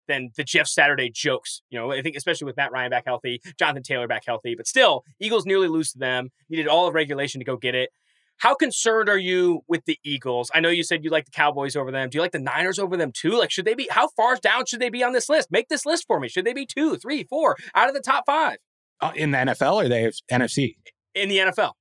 than the Jeff Saturday jokes. You know, I think especially with Matt Ryan back healthy, Jonathan Taylor back healthy, but still, Eagles nearly lose to them. Needed all of regulation to go get it. How concerned are you with the Eagles? I know you said you like the Cowboys over them. Do you like the Niners over them too? Like, should they be, how far down should they be on this list? Make this list for me. Should they be two, three, four out of the top five? Uh, in the NFL or the NFC? In the NFL.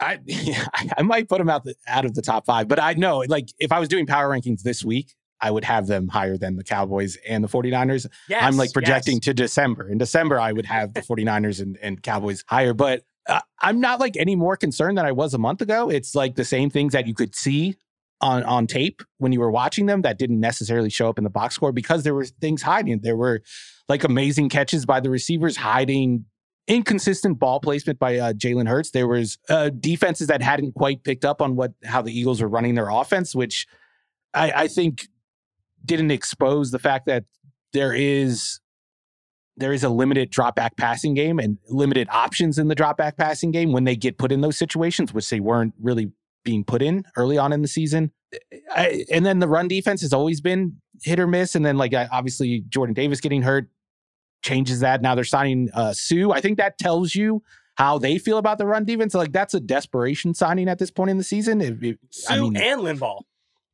I yeah, I might put them out the, out of the top five, but I know like if I was doing power rankings this week, I would have them higher than the Cowboys and the 49ers. Yes, I'm like projecting yes. to December. In December, I would have the 49ers and, and Cowboys higher, but uh, I'm not like any more concerned than I was a month ago. It's like the same things that you could see on on tape when you were watching them that didn't necessarily show up in the box score because there were things hiding. There were like amazing catches by the receivers hiding inconsistent ball placement by uh, Jalen Hurts. There was uh, defenses that hadn't quite picked up on what how the Eagles were running their offense, which I, I think didn't expose the fact that there is there is a limited drop back passing game and limited options in the drop back passing game when they get put in those situations, which they weren't really being put in early on in the season. I, and then the run defense has always been hit or miss. And then like obviously Jordan Davis getting hurt changes that. Now they're signing uh, Suh. I think that tells you how they feel about the run defense. Like that's a desperation signing at this point in the season. It, it, Suh I mean, and Linval.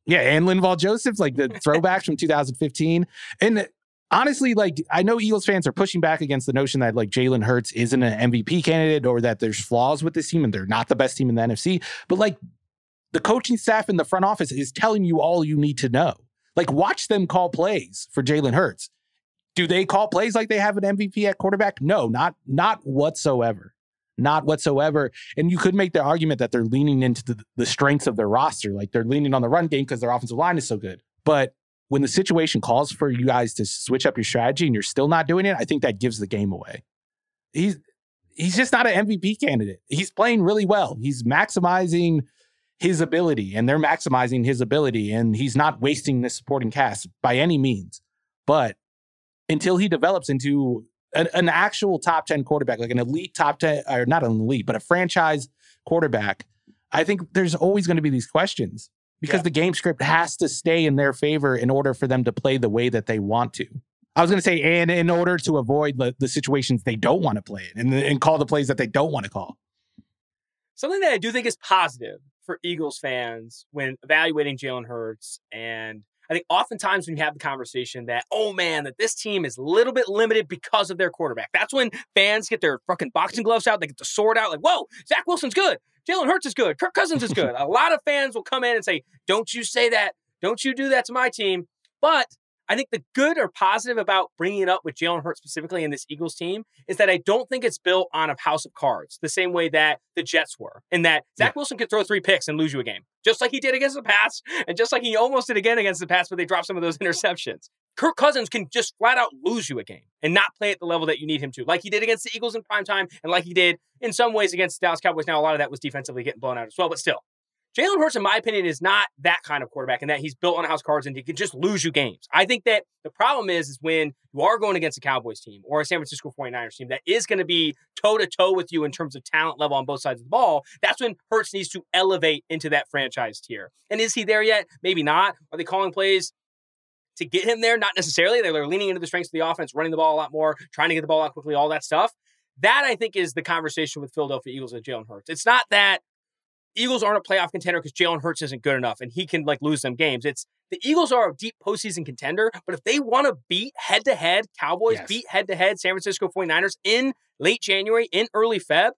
yeah, and Linval Joseph, like the throwbacks from 2015. And honestly, like I know Eagles fans are pushing back against the notion that like Jalen Hurts isn't an MVP candidate or that there's flaws with this team and they're not the best team in the NFC. But like the coaching staff in the front office is telling you all you need to know. Like watch them call plays for Jalen Hurts. Do they call plays like they have an MVP at quarterback? No, not not whatsoever. Not whatsoever. And you could make the argument that they're leaning into the, the strengths of their roster. Like they're leaning on the run game because their offensive line is so good. But when the situation calls for you guys to switch up your strategy and you're still not doing it, I think that gives the game away. He's he's just not an MVP candidate. He's playing really well. He's maximizing his ability and they're maximizing his ability and he's not wasting this supporting cast by any means. But until he develops into an, an actual top 10 quarterback, like an elite top 10, or not an elite, but a franchise quarterback, I think there's always going to be these questions because Yeah. the game script has to stay in their favor in order for them to play the way that they want to. I was going to say, and in order to avoid the, the situations they don't want to play in and, and call the plays that they don't want to call. Something that I do think is positive for Eagles fans when evaluating Jalen Hurts, and I think oftentimes when you have the conversation that, oh man, that this team is a little bit limited because of their quarterback. That's when fans get their fucking boxing gloves out, they get the sword out, like, whoa, Zach Wilson's good, Jalen Hurts is good, Kirk Cousins is good. a lot of fans will come in and say, don't you say that, don't you do that to my team. But I think the good or positive about bringing it up with Jalen Hurts specifically in this Eagles team is that I don't think it's built on a house of cards the same way that the Jets were, in that Zach Wilson could throw three picks and lose you a game, just like he did against the Pats, and just like he almost did again against the Pats, but they dropped some of those interceptions. Kirk Cousins can just flat out lose you a game and not play at the level that you need him to, like he did against the Eagles in prime time, and like he did in some ways against the Dallas Cowboys. Now, a lot of that was defensively getting blown out as well, but still. Jalen Hurts, in my opinion, is not that kind of quarterback and that he's built on house cards and he can just lose you games. I think that the problem is, is when you are going against a Cowboys team or a San Francisco 49ers team that is going to be toe to toe with you in terms of talent level on both sides of the ball, that's when Hurts needs to elevate into that franchise tier. And is he there yet? Maybe not. Are they calling plays to get him there? Not necessarily. They're leaning into the strengths of the offense, running the ball a lot more, trying to get the ball out quickly, all that stuff. That I think is the conversation with Philadelphia Eagles and Jalen Hurts. It's not that Eagles aren't a playoff contender because Jalen Hurts isn't good enough and he can like lose them games. It's the Eagles are a deep postseason contender, but if they want to beat head to head Cowboys, Yes. beat head to head San Francisco 49ers in late January, in early Feb,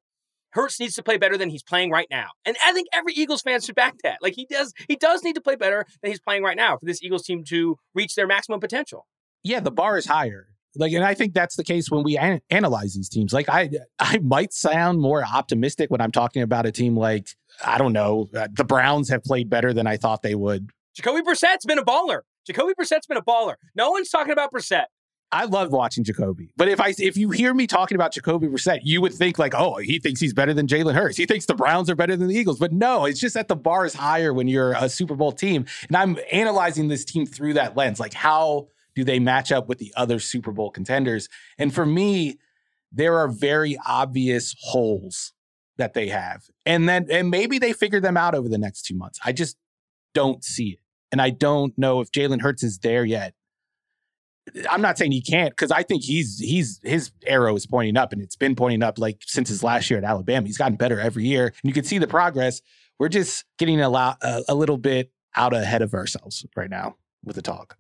Hurts needs to play better than he's playing right now. And I think every Eagles fan should back that. Like he does, he does need to play better than he's playing right now for this Eagles team to reach their maximum potential. yeah, the bar is higher. Like, and I think that's the case when we an- analyze these teams. Like, I I might sound more optimistic when I'm talking about a team like I don't know, uh, the Browns have played better than I thought they would. Jacoby Brissett's been a baller. Jacoby Brissett's been a baller. No one's talking about Brissett. I love watching Jacoby. But if I if you hear me talking about Jacoby Brissett, you would think like, oh, he thinks he's better than Jalen Hurts. He thinks the Browns are better than the Eagles. But no, it's just that the bar is higher when you're a Super Bowl team. And I'm analyzing this team through that lens. Like, how do they match up with the other Super Bowl contenders? And for me, there are very obvious holes that they have. And then and maybe they figure them out over the next two months. I just don't see it. And I don't know if Jalen Hurts is there yet. I'm not saying he can't because I think he's he's his arrow is pointing up and it's been pointing up like since his last year at Alabama. He's gotten better every year and you can see the progress. We're just getting a lot a, a little bit out ahead of ourselves right now with the talk.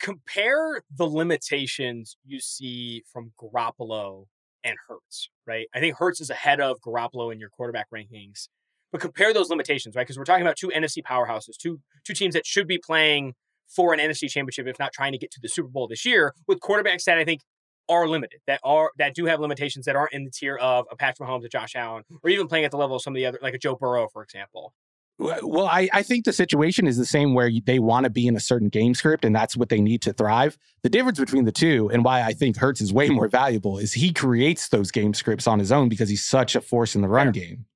Compare the limitations you see from Garoppolo and Hurts, right? I think Hurts is ahead of Garoppolo in your quarterback rankings. But compare those limitations, right? Because we're talking about two NFC powerhouses, two two teams that should be playing for an NFC championship, if not trying to get to the Super Bowl this year, with quarterbacks that I think are limited, that are that do have limitations that aren't in the tier of a Patrick Mahomes, a Josh Allen, or even playing at the level of some of the other, like a Joe Burrow, for example. Well, I, I think the situation is the same where they want to be in a certain game script and that's what they need to thrive. The difference between the two and why I think Hurts is way more valuable is he creates those game scripts on his own because he's such a force in the run game.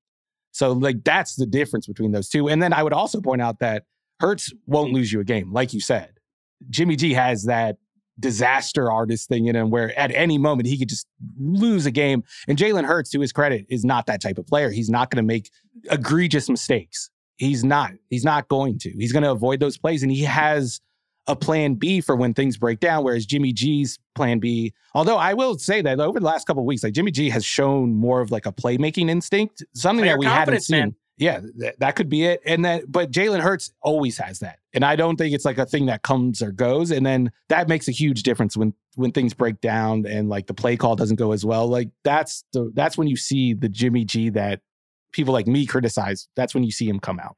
So, like, that's the difference between those two. And then I would also point out that Hurts won't lose you a game, like you said. Jimmy G has that disaster artist thing in him where at any moment he could just lose a game. And Jalen Hurts, to his credit, is not that type of player. He's not going to make egregious mistakes. He's not. He's not going to. He's going to avoid those plays. And he has a plan B for when things break down, whereas Jimmy G's plan B, although I will say that over the last couple of weeks, like Jimmy G has shown more of like a playmaking instinct, something Player that we haven't seen. man. Yeah, th- that could be it. And then, but Jalen Hurts always has that, and I don't think it's like a thing that comes or goes. And then that makes a huge difference when when things break down and like the play call doesn't go as well. Like that's the that's when you see the Jimmy G that people like me criticize. That's when you see him come out.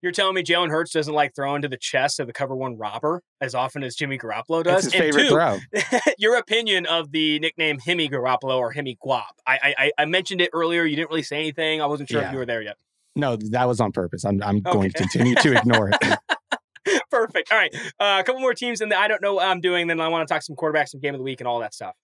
You're telling me Jalen Hurts doesn't like throwing to the chest of the cover one robber as often as Jimmy Garoppolo does? That's his And favorite two, throw. your opinion of the nickname Himmy Garoppolo or Himmy Guap. I, I I mentioned it earlier. You didn't really say anything. I wasn't sure Yeah. if you were there yet. No, that was on purpose. I'm I'm Okay. going to continue to ignore it. Perfect. All right. Uh, a couple more teams and I don't know what I'm doing. Then I want to talk some quarterbacks, some game of the week, and all that stuff.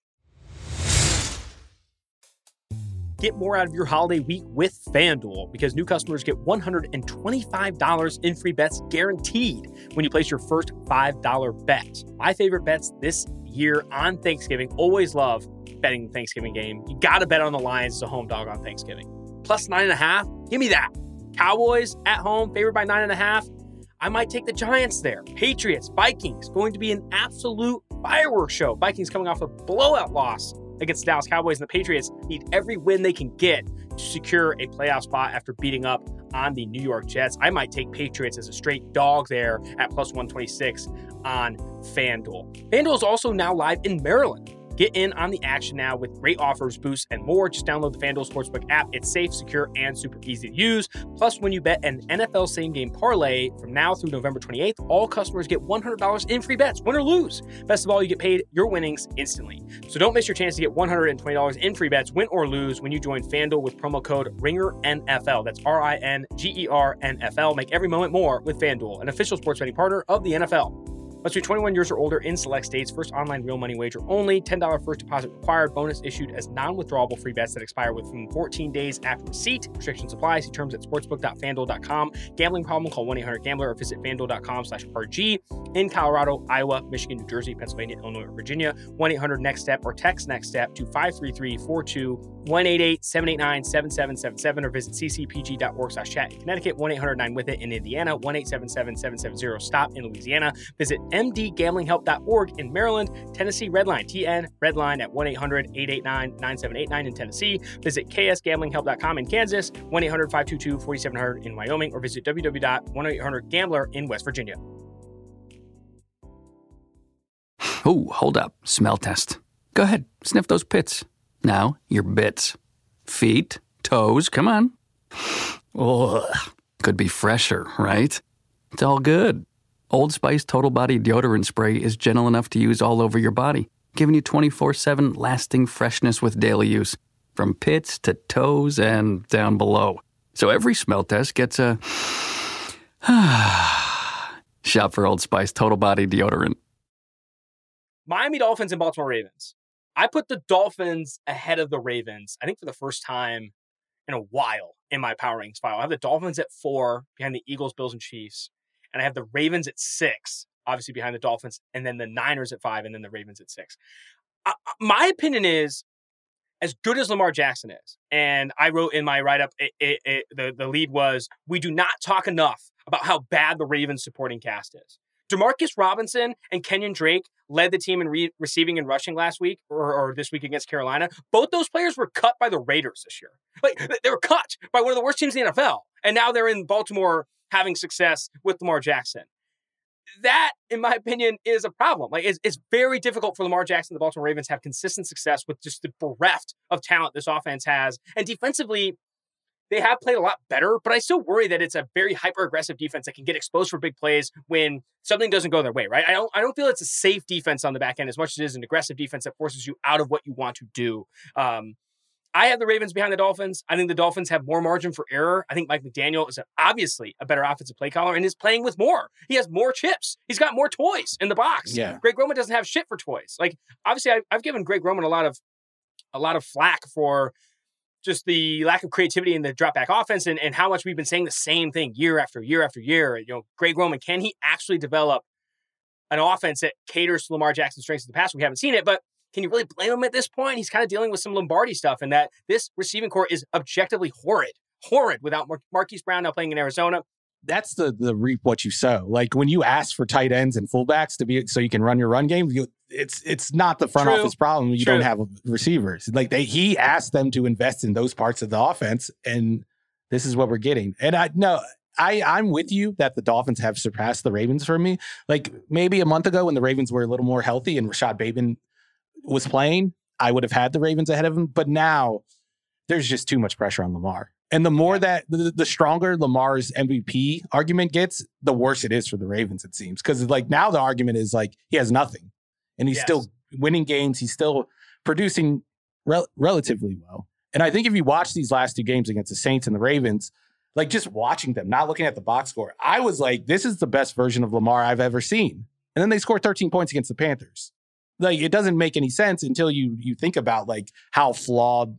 Get more out of your holiday week with FanDuel because new customers get $125 in free bets guaranteed when you place your first $5 bet. My favorite bets this year on Thanksgiving. Always love betting the Thanksgiving game. You got to bet on the Lions as a home dog on Thanksgiving. Plus nine and a half. Give me that. Cowboys at home, favored by nine and a half. I might take the Giants there. Patriots, Vikings, going to be an absolute fireworks show. Vikings coming off a blowout loss against the Dallas Cowboys, and the Patriots need every win they can get to secure a playoff spot after beating up on the New York Jets. I might take Patriots as a straight dog there at plus 126 on FanDuel. FanDuel is also now live in Maryland. Get in on the action now with great offers, boosts, and more. Just download the FanDuel Sportsbook app. It's safe, secure, and super easy to use. Plus, when you bet an NFL same game parlay from now through November 28th, all customers get $100 in free bets, win or lose. Best of all, you get paid your winnings instantly. So don't miss your chance to get $120 in free bets, win or lose, when you join FanDuel with promo code RINGERNFL. That's R I N G E R N F L. Make every moment more with FanDuel, an official sports betting partner of the NFL. Must be 21 years or older in select states. First online real money wager only. $10 first deposit required. Bonus issued as non-withdrawable free bets that expire within 14 days after receipt. Restrictions apply. See terms at sportsbook.fanduel.com. Gambling problem? Call 1-800-GAMBLER or visit fanduel.com slash RG. In Colorado, Iowa, Michigan, New Jersey, Pennsylvania, Illinois, or Virginia, 1-800-NEXT-STEP or text NEXT STEP to 53342 188-789-7777 or visit ccpg.org slash chat in Connecticut, 1-800-9-WITH-IT in Indiana, 1-877-770-STOP in Louisiana. Visit mdgamblinghelp.org in Maryland, Tennessee Redline, TN Redline at 1-800-889-9789 in Tennessee. Visit ksgamblinghelp.com in Kansas, 1-800-522-4700 in Wyoming, or visit www.1800gambler in West Virginia. Oh, hold up. Smell test. Go ahead, sniff those pits. Now, your bits. Feet, toes, come on. Ugh. Could be fresher, right? It's all good. Old Spice Total Body Deodorant Spray is gentle enough to use all over your body, giving you 24 7 lasting freshness with daily use, from pits to toes and down below. So every smell test gets a. Shop for Old Spice Total Body Deodorant. Miami Dolphins and Baltimore Ravens. I put the Dolphins ahead of the Ravens, I think for the first time in a while in my power rankings file. I have the Dolphins at four behind the Eagles, Bills, and Chiefs. And I have the Ravens at six, obviously behind the Dolphins, and then the Niners at five, and then the Ravens at six. My opinion is as good as Lamar Jackson is, and I wrote in my write up, the, the lead was we do not talk enough about how bad the Ravens supporting cast is. Demarcus Robinson and Kenyan Drake led the team in re- receiving and rushing last week or, or, this week against Carolina. Both those players were cut by the Raiders this year. Like they were cut by one of the worst teams in the NFL, and now they're in Baltimore having success with Lamar Jackson. That, in my opinion, is a problem. Like it's, it's very difficult for Lamar Jackson, the Baltimore Ravens, have consistent success with just the bereft of talent this offense has, and defensively they have played a lot better, but I still worry that it's a very hyper aggressive defense that can get exposed for big plays when something doesn't go their way, right? I don't I don't feel it's a safe defense on the back end as much as it is an aggressive defense that forces you out of what you want to do. Um, I have the Ravens behind the Dolphins. I think the Dolphins have more margin for error. I think Mike McDaniel is obviously a better offensive play caller and is playing with more. He has more chips. He's got more toys in the box. Yeah. Greg Roman doesn't have shit for toys. Like obviously, I, I've given Greg Roman a lot of a lot of flack for just the lack of creativity in the drop back offense and, and how much we've been saying the same thing year after year after year. You know, Greg Roman, can he actually develop an offense that caters to Lamar Jackson's strengths in the past? We haven't seen it, but can you really blame him at this point? He's kind of dealing with some Lombardi stuff, and that this receiving corps is objectively horrid, horrid without Mar- Marquise Brown now playing in Arizona that's the the reap what you sow. Like when you ask for tight ends and fullbacks to be so you can run your run game, you, it's it's not the front True. office problem. You True. don't have receivers. Like they he asked them to invest in those parts of the offense, and this is what we're getting. And I no. I, I'm with you that the Dolphins have surpassed the Ravens for me. Like maybe a month ago when the Ravens were a little more healthy and Rashod Bateman was playing, I would have had the Ravens ahead of him. But now there's just too much pressure on Lamar. And the more that the, the, stronger Lamar's MVP argument gets, the worse it is for the Ravens, it seems. Because like now the argument is like he has nothing and he's Yes. still winning games. He's still producing rel- relatively well. And I think if you watch these last two games against the Saints and the Ravens, like just watching them, not looking at the box score, I was like, this is the best version of Lamar I've ever seen. And then they scored 13 points against the Panthers. Like it doesn't make any sense until you you think about like how flawed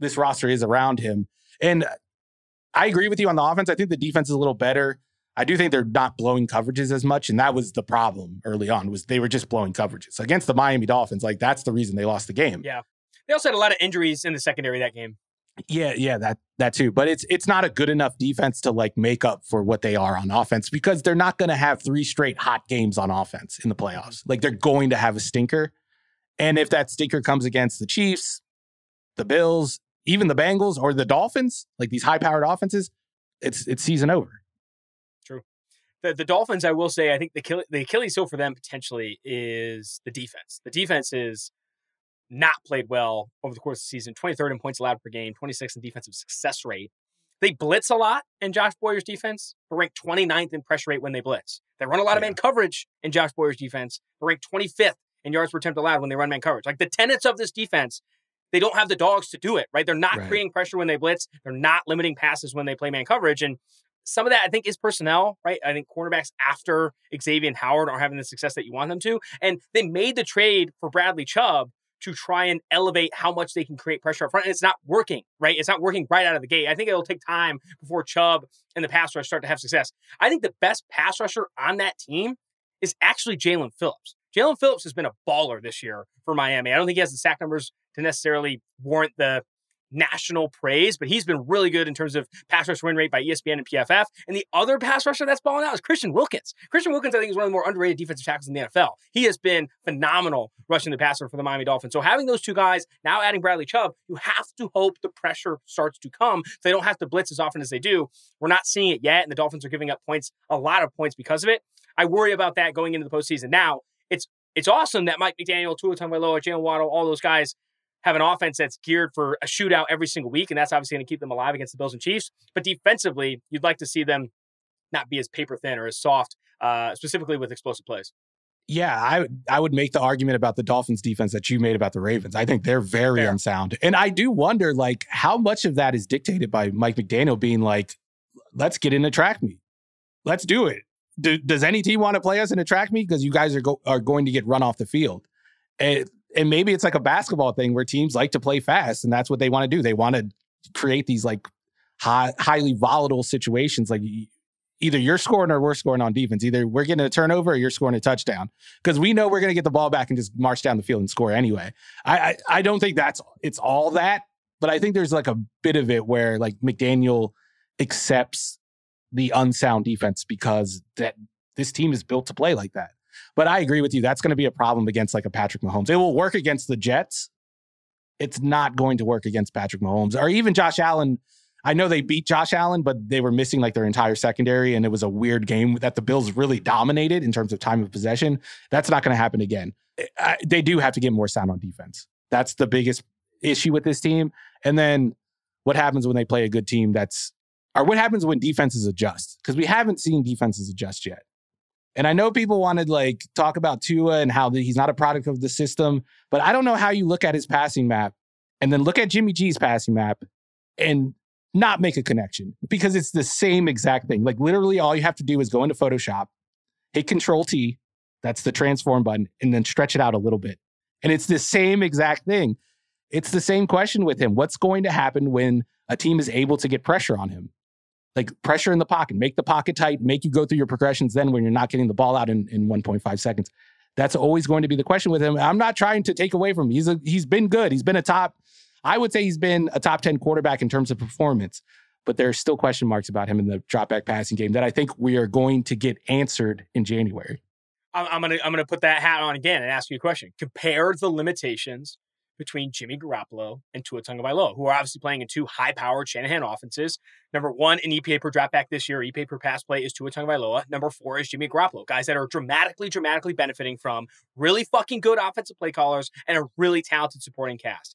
this roster is around him. And I agree with you on the offense. I think the defense is a little better. I do think they're not blowing coverages as much, and that was the problem early on. Was they were just blowing coverages against the Miami Dolphins? Like that's the reason they lost the game. Yeah. They also had a lot of injuries in the secondary that game. Yeah, yeah, that that too. But it's it's not a good enough defense to like make up for what they are on offense because they're not going to have three straight hot games on offense in the mm-hmm. playoffs. Like they're going to have a stinker, and if that stinker comes against the Chiefs, the Bills, even the Bengals or the Dolphins, like these high-powered offenses, it's it's season over. The, the Dolphins, I will say, I think the Achilles, the Achilles heel for them potentially is the defense. The defense is not played well over the course of the season. 23rd in points allowed per game, 26th in defensive success rate. They blitz a lot in Josh Boyer's defense, but rank 29th in pressure rate when they blitz. They run a lot of Yeah. man coverage in Josh Boyer's defense, but rank 25th in yards per attempt allowed when they run man coverage. Like the tenets of this defense, they don't have the dogs to do it, right? They're not Right. creating pressure when they blitz. They're not limiting passes when they play man coverage. And some of that I think is personnel, right? I think cornerbacks after Xavien Howard aren't having the success that you want them to. And they made the trade for Bradley Chubb to try and elevate how much they can create pressure up front. And it's not working, right? It's not working right out of the gate. I think it'll take time before Chubb and the pass rush start to have success. I think the best pass rusher on that team is actually Jaelan Phillips. Jaelan Phillips has been a baller this year for Miami. I don't think he has the sack numbers to necessarily warrant the national praise, but he's been really good in terms of pass rush win rate by ESPN and PFF. And the other pass rusher that's balling out is Christian Wilkins. Christian Wilkins, I think, is one of the more underrated defensive tackles in the NFL. He has been phenomenal rushing the passer for the Miami Dolphins. So having those two guys, now adding Bradley Chubb, you have to hope the pressure starts to come. So they don't have to blitz as often as they do. We're not seeing it yet, and the Dolphins are giving up points, a lot of points because of it. I worry about that going into the postseason. Now, it's it's awesome that Mike McDaniel, Tua Tagovailoa, Jaylen Waddle, all those guys have an offense that's geared for a shootout every single week, and that's obviously going to keep them alive against the Bills and Chiefs. But defensively, you'd like to see them not be as paper thin or as soft, uh, specifically with explosive plays. Yeah, I I would make the argument about the Dolphins defense that you made about the Ravens. I think they're very Fair. unsound. And I do wonder like how much of that is dictated by Mike McDaniel being like, let's get in a track meet. Let's do it. Do, does any team want to play us in a track meet? Because you guys are go, are going to get run off the field. And, and maybe it's like a basketball thing where teams like to play fast and that's what they want to do. They want to create these like high, highly volatile situations. Like either you're scoring or we're scoring on defense. Either we're getting a turnover or you're scoring a touchdown because we know we're going to get the ball back and just march down the field and score anyway. I, I, I don't think that's it's all that, but I think there's like a bit of it where like McDaniel accepts the unsound defense because that this team is built to play like that. But I agree with you. That's going to be a problem against like a Patrick Mahomes. It will work against the Jets. It's not going to work against Patrick Mahomes or even Josh Allen. I know they beat Josh Allen, but they were missing like their entire secondary, and it was a weird game that the Bills really dominated in terms of time of possession. That's not going to happen again. Eh, I, they do have to get more sound on defense. That's the biggest issue with this team. And then what happens when they play a good team that's, or what happens when defenses adjust? Because we haven't seen defenses adjust yet. And I know people wanted like talk about Tua and how the, he's not a product of the system, but I don't know how you look at his passing map and then look at Jimmy G's passing map and not make a connection because it's the same exact thing. Like literally all you have to do is go into Photoshop, hit control T, that's the transform button, and then stretch it out a little bit. And it's the same exact thing. It's the same question with him. What's going to happen when a team is able to get pressure on him? Like pressure in the pocket, make the pocket tight, make you go through your progressions then when you're not getting the ball out in, in 1.5 seconds. That's always going to be the question with him. I'm not trying to take away from him. He's a, he's been good. He's been a top I would say he's been a top 10 quarterback in terms of performance, but there's still question marks about him in the drop back passing game that I think we are going to get answered in January. I'm gonna I'm gonna put that hat on again and ask you a question. Compare the limitations between Jimmy Garoppolo and Tua Tagovailoa, who are obviously playing in two high-powered Shanahan offenses. Number one in EPA per drop back this year, EPA per pass play is Tua Tagovailoa. Number four is Jimmy Garoppolo, guys that are dramatically, dramatically benefiting from really fucking good offensive play callers and a really talented supporting cast.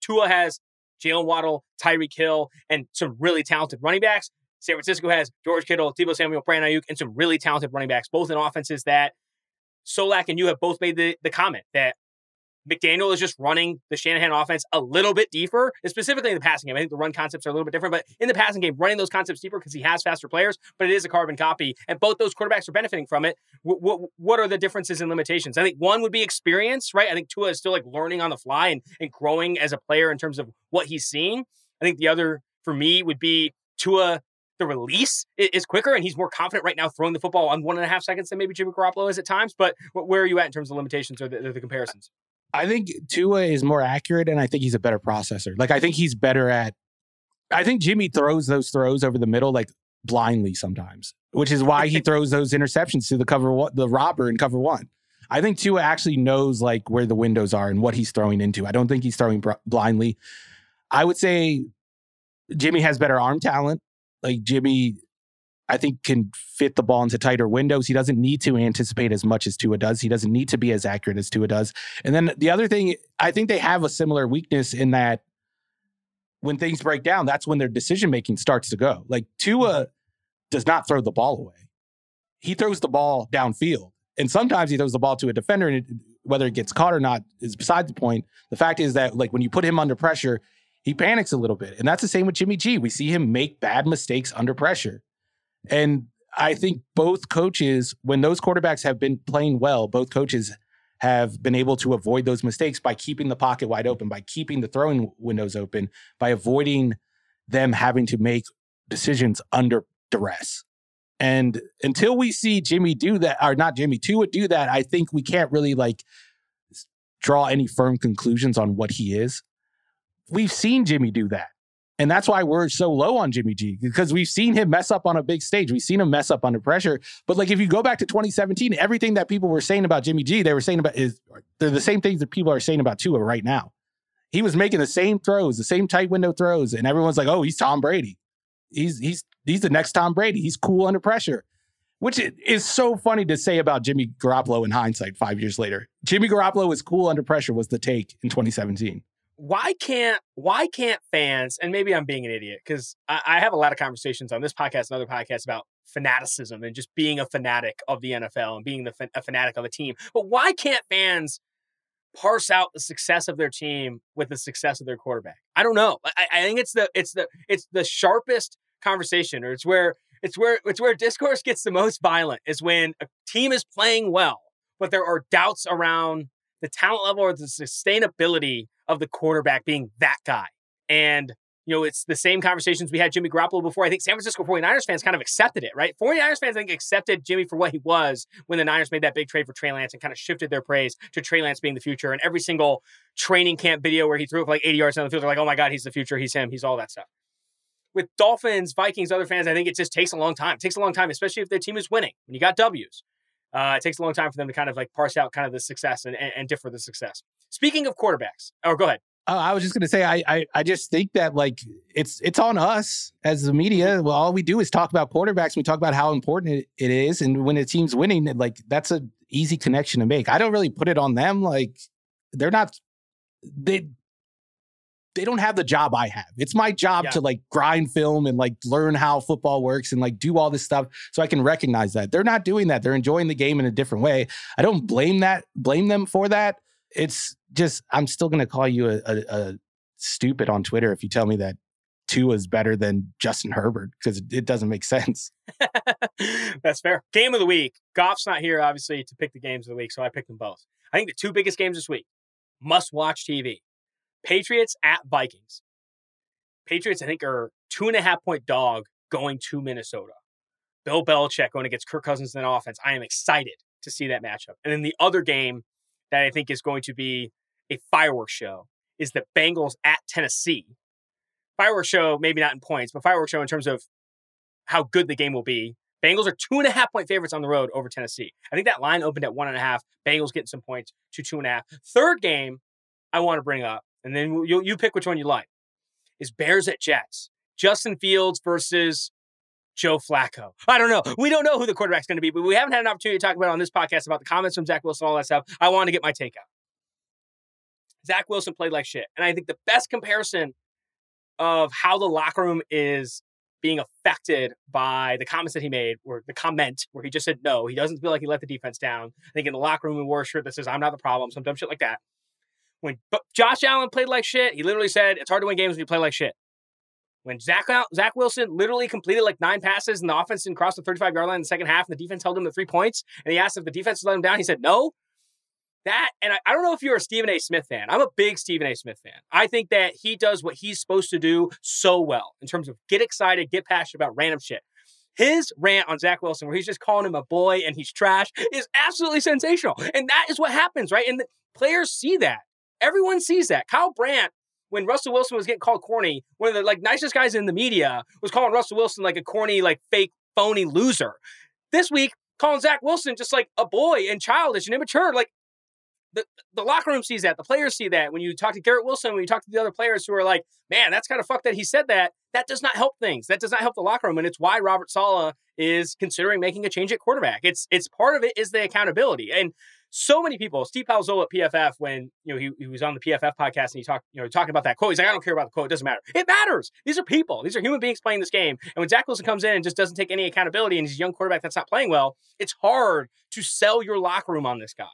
Tua has Jaylen Waddle, Tyreek Hill, and some really talented running backs. San Francisco has George Kittle, Deebo Samuel, Brandon Aiyuk, and some really talented running backs, both in offenses that Solak and you have both made the, the comment that McDaniel is just running the Shanahan offense a little bit deeper, specifically in the passing game. I think the run concepts are a little bit different, but in the passing game, running those concepts deeper because he has faster players, but it is a carbon copy, and both those quarterbacks are benefiting from it. What, what, what are the differences and limitations? I think one would be experience, right? I think Tua is still like learning on the fly and, and growing as a player in terms of what he's seeing. I think the other for me would be Tua the release is quicker and he's more confident right now throwing the football on one and a half seconds than maybe Jimmy Garoppolo is at times. But where are you at in terms of limitations or the, the comparisons? I think Tua is more accurate and I think he's a better processor. Like I think he's better at I think Jimmy throws those throws over the middle like blindly sometimes, which is why he throws those interceptions to the cover one, the robber in cover one. I think Tua actually knows like where the windows are and what he's throwing into. I don't think he's throwing br- blindly. I would say Jimmy has better arm talent. Like Jimmy I think can fit the ball into tighter windows. He doesn't need to anticipate as much as Tua does. He doesn't need to be as accurate as Tua does. And then the other thing, I think they have a similar weakness in that when things break down, that's when their decision making starts to go. Like Tua does not throw the ball away. He throws the ball downfield. And sometimes he throws the ball to a defender, and it, whether it gets caught or not is beside the point. The fact is that, like, when you put him under pressure, he panics a little bit. And that's the same with Jimmy G. We see him make bad mistakes under pressure. And I think both coaches, when those quarterbacks have been playing well, both coaches have been able to avoid those mistakes by keeping the pocket wide open, by keeping the throwing windows open, by avoiding them having to make decisions under duress. And until we see Jimmy do that, or not Jimmy, Tua do that, I think we can't really like draw any firm conclusions on what he is. We've seen Jimmy do that. And that's why we're so low on Jimmy G because we've seen him mess up on a big stage. We've seen him mess up under pressure. But like if you go back to 2017, everything that people were saying about Jimmy G, they were saying about is they're the same things that people are saying about Tua right now. He was making the same throws, the same tight window throws, and everyone's like, "Oh, he's Tom Brady. He's he's he's the next Tom Brady. He's cool under pressure." Which is so funny to say about Jimmy Garoppolo in hindsight 5 years later. Jimmy Garoppolo is cool under pressure was the take in 2017 why can't why can't fans and maybe i'm being an idiot because I, I, have a lot of conversations on this podcast and other podcasts about fanaticism and just being a fanatic of the nfl and being the a fanatic of a team but why can't fans parse out the success of their team with the success of their quarterback? I don't know. I, I think it's the it's the it's the sharpest conversation or it's where it's where it's where discourse gets the most violent is when a team is playing well but there are doubts around the talent level or the sustainability of the quarterback being that guy. And you know, it's the same conversations we had Jimmy Garoppolo before. I think San Francisco 49ers fans kind of accepted it, right? 49ers fans, I think, accepted Jimmy for what he was when the Niners made that big trade for Trey Lance and kind of shifted their praise to Trey Lance being the future. And every single training camp video where he threw it for like 80 yards down the field, they're like, oh my God, he's the future. He's him. He's all that stuff. With Dolphins, Vikings, other fans, I think it just takes a long time. It takes a long time, especially if their team is winning. When you got W's, uh, it takes a long time for them to kind of like parse out kind of the success and, and, and differ the success. Speaking of quarterbacks, oh, go ahead. Oh, I was just gonna say, I, I, I just think that like it's it's on us as the media. Well, all we do is talk about quarterbacks. We talk about how important it, it is, and when a team's winning, like that's a easy connection to make. I don't really put it on them. Like they're not they they don't have the job I have. It's my job yeah. to like grind film and like learn how football works and like do all this stuff so I can recognize that. They're not doing that. They're enjoying the game in a different way. I don't blame that blame them for that it's just I'm still gonna call you a, a, a stupid on Twitter if you tell me that Tua is better than Justin Herbert because it doesn't make sense. That's fair. Game of the week. Goff's not here, obviously, to pick the games of the week, so I picked them both. I think the two biggest games this week must watch TV Patriots at Vikings. Patriots, I think, are two and a half point dog going to Minnesota. Bill Belichick going against Kirk Cousins in offense. I am excited to see that matchup. And then the other game that I think is going to be a fireworks show is the Bengals at Tennessee. Fireworks show, maybe not in points, but fireworks show in terms of how good the game will be. Bengals are two and a half point favorites on the road over Tennessee. I think that line opened at one and a half. Bengals getting some points to two and a half. Third game I want to bring up, and then you, you pick which one you like, is Bears at Jets. Justin Fields versus Joe Flacco. I don't know. We don't know who the quarterback's going to be, but we haven't had an opportunity to talk about on this podcast about the comments from Zach Wilson, and all that stuff. I want to get my take out. Zach Wilson played like shit. And I think the best comparison of how the locker room is being affected by the comments that he made, or the comment where he just said no, he doesn't feel like he let the defense down. I think in the locker room, he wore a shirt that says, I'm not the problem, some dumb shit like that. When Josh Allen played like shit, he literally said, It's hard to win games when you play like shit. When Zach, Zach Wilson literally completed like nine passes and the offense didn't cross the 35 yard line in the second half, and the defense held him to three points, and he asked if the defense let him down, he said no. That, and I, I don't know if you're a Stephen A. Smith fan. I'm a big Stephen A. Smith fan. I think that he does what he's supposed to do so well in terms of get excited, get passionate about random shit. His rant on Zach Wilson, where he's just calling him a boy and he's trash, is absolutely sensational. And that is what happens, right? And players see that. Everyone sees that. Kyle Brandt when Russell Wilson was getting called corny, one of the like nicest guys in the media was calling Russell Wilson like a corny, like fake, phony loser. This week, calling Zach Wilson just like a boy and childish and immature. Like the, the locker room sees that. The players see that. When you talk to Garrett Wilson, when you talk to the other players who are like, man, that's kind of fucked that he said that, that does not help things. That does not help the locker room. And it's why Robert Saleh is considering making a change at quarterback. It's it's part of it is the accountability. And so many people, Steve Palazzolo at PFF, when you know he, he was on the PFF podcast and he talked, you know, talking about that quote. He's like, I don't care about the quote. It doesn't matter. It matters. These are people. These are human beings playing this game. And when Zach Wilson comes in and just doesn't take any accountability and he's a young quarterback that's not playing well, it's hard to sell your locker room on this guy.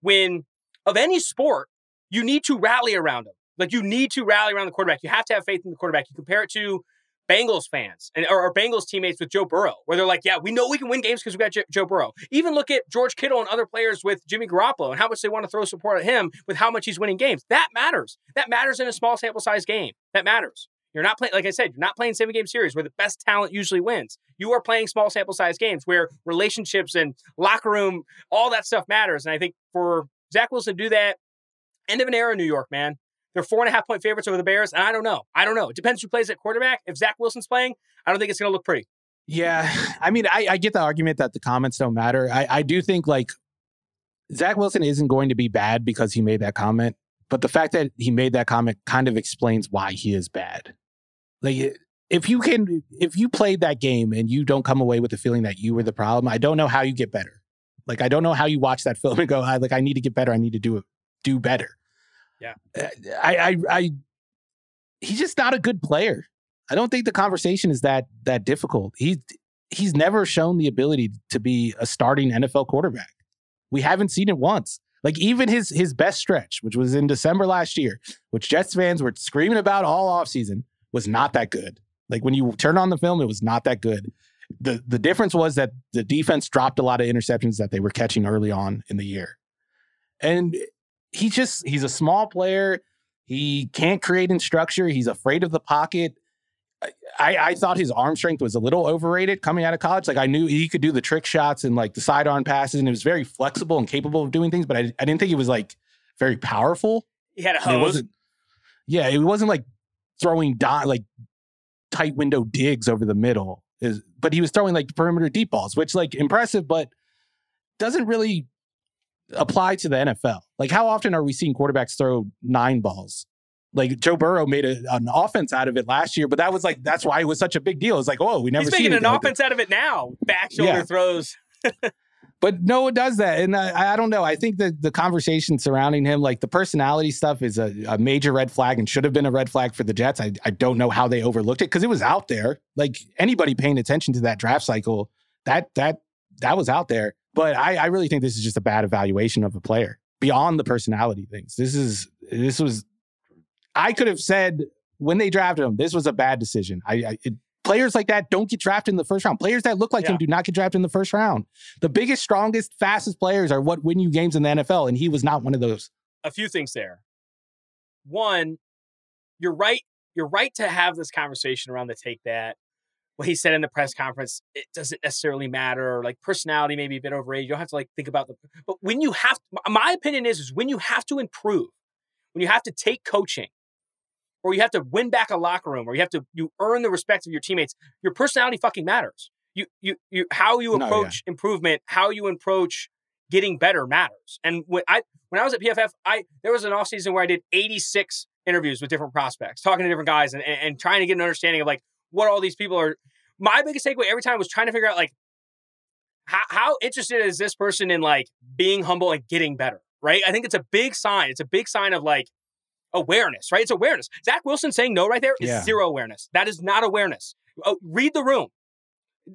When of any sport, you need to rally around him. Like you need to rally around the quarterback. You have to have faith in the quarterback. You compare it to Bengals fans and or, or Bengals teammates with Joe Burrow, where they're like, yeah, we know we can win games because we got J- Joe Burrow. Even look at George Kittle and other players with Jimmy Garoppolo and how much they want to throw support at him with how much he's winning games. That matters. That matters in a small sample size game. That matters. You're not playing, like I said, you're not playing seven game series where the best talent usually wins. You are playing small sample size games where relationships and locker room, all that stuff matters. And I think for Zach Wilson to do that, end of an era New York, man. They're four and a half point favorites over the Bears. And I don't know. I don't know. It depends who plays at quarterback. If Zach Wilson's playing, I don't think it's going to look pretty. Yeah. I mean, I, I, get the argument that the comments don't matter. I, I do think like Zach Wilson isn't going to be bad because he made that comment. But the fact that he made that comment kind of explains why he is bad. Like, if you can, if you played that game and you don't come away with the feeling that you were the problem, I don't know how you get better. Like, I don't know how you watch that film and go, I like, I need to get better. I need to do do better. Yeah. Uh, I, I, I, he's just not a good player. I don't think the conversation is that that difficult. He's he's never shown the ability to be a starting NFL quarterback. We haven't seen it once. Like even his his best stretch, which was in December last year, which Jets fans were screaming about all offseason, was not that good. Like when you turn on the film, it was not that good. The the difference was that the defense dropped a lot of interceptions that they were catching early on in the year. And he's just he's a small player. He can't create in structure. He's afraid of the pocket. I, I thought his arm strength was a little overrated coming out of college. Like I knew he could do the trick shots and like the sidearm passes, and he was very flexible and capable of doing things. But I, I didn't think he was like very powerful. He had a And it hose. wasn't. Yeah, it wasn't like throwing dot like tight window digs over the middle. Is but he was throwing like perimeter deep balls, which like impressive, but doesn't really apply to the NFL. Like how often are we seeing quarterbacks throw nine balls? Like Joe Burrow made a, an offense out of it last year, but that was like that's why it was such a big deal. It's like, oh, we never He's making an anything like offense out of it now. Back shoulder Yeah. throws. But no one does that. And I, I don't know. I think that the conversation surrounding him, like the personality stuff, is a, a major red flag and should have been a red flag for the Jets. I, I don't know how they overlooked it because it was out there. Like anybody paying attention to that draft cycle, that that that was out there. But I, I really think this is just a bad evaluation of a player beyond the personality things. This is this was I could have said when they drafted him, this was a bad decision. I, I it, players like that don't get drafted in the first round. Players that look like Yeah. him do not get drafted in the first round. The biggest, strongest, fastest players are what win you games in the NFL, and he was not one of those. a few things there. One, you're right. You're right to have this conversation around the take that what he said in the press conference. It doesn't necessarily matter. Like personality may be a bit overrated. You don't have to like think about the. But when you have, my opinion is, is when you have to improve, when you have to take coaching, or you have to win back a locker room, or you have to you earn the respect of your teammates. Your personality fucking matters. You you you how you No, yeah. approach improvement, how you approach getting better matters. And when I when I was at PFF, I there was an off season where I did 86 interviews with different prospects, talking to different guys, and, and, and trying to get an understanding of like what all these people are. My biggest takeaway every time was trying to figure out like how, how interested is this person in like being humble and getting better, right? I think it's a big sign. It's a big sign of like awareness, right? It's awareness. Zach Wilson saying no right there is Yeah. zero awareness. That is not awareness. Oh, read the room.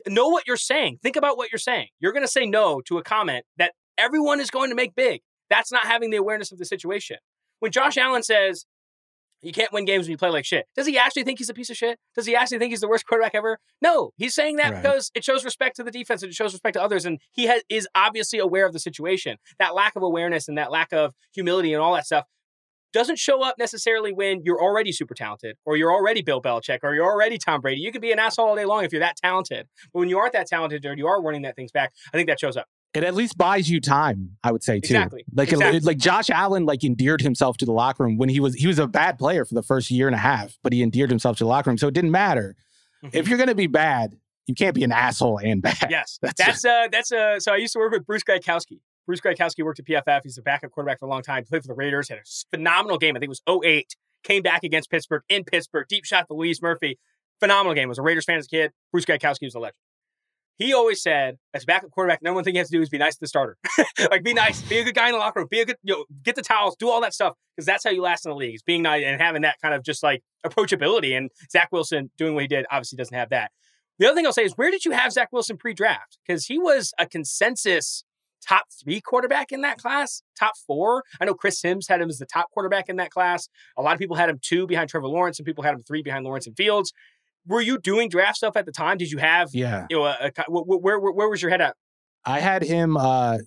Know what you're saying. Think about what you're saying. You're going to say no to a comment that everyone is going to make big. That's not having the awareness of the situation. When Josh Allen says, you can't win games when you play like shit. Does he actually think he's a piece of shit? Does he actually think he's the worst quarterback ever? No, he's saying that Right. because it shows respect to the defense and it shows respect to others, and he has, is obviously aware of the situation. That lack of awareness and that lack of humility and all that stuff doesn't show up necessarily when you're already super talented or you're already Bill Belichick or you're already Tom Brady. You can be an asshole all day long if you're that talented, but when you aren't that talented or you are winning that things back, I think that shows up. It at least buys you time, I would say too. Exactly. Like it- like Josh Allen like endeared himself to the locker room when he was he was a bad player for the first year and a half, but he endeared himself to the locker room, so it didn't matter. If you're gonna be bad, you can't be an asshole and bad. Yes, That's that's uh that's uh so I used to work with Bruce Gradkowski. Bruce Gradkowski worked at PFF. He's a backup quarterback for a long time. Played for the Raiders. Had a phenomenal game. I think it was 08. Came back against Pittsburgh in Pittsburgh. Deep shot to Louis Murphy. Phenomenal game. Was a Raiders fan as a kid. Bruce Gradkowski was a legend. He always said, as backup quarterback, number one thing you have to do is be nice to the starter. like be nice, be a good guy in the locker room, be a good, you know, get the towels, do all that stuff because that's how you last in the league. Is being nice and having that kind of just like approachability. And Zach Wilson doing what he did obviously doesn't have that. The other thing I'll say is, where did you have Zach Wilson pre-draft? Because he was a consensus top three quarterback in that class, top four. I know Chris Sims had him as the top quarterback in that class. A lot of people had him two behind Trevor Lawrence, and people had him three behind Lawrence and Fields. Were you doing draft stuff at the time? Did you have, Yeah. you know, a, a, where, where, where was your head at? I had him. Uh,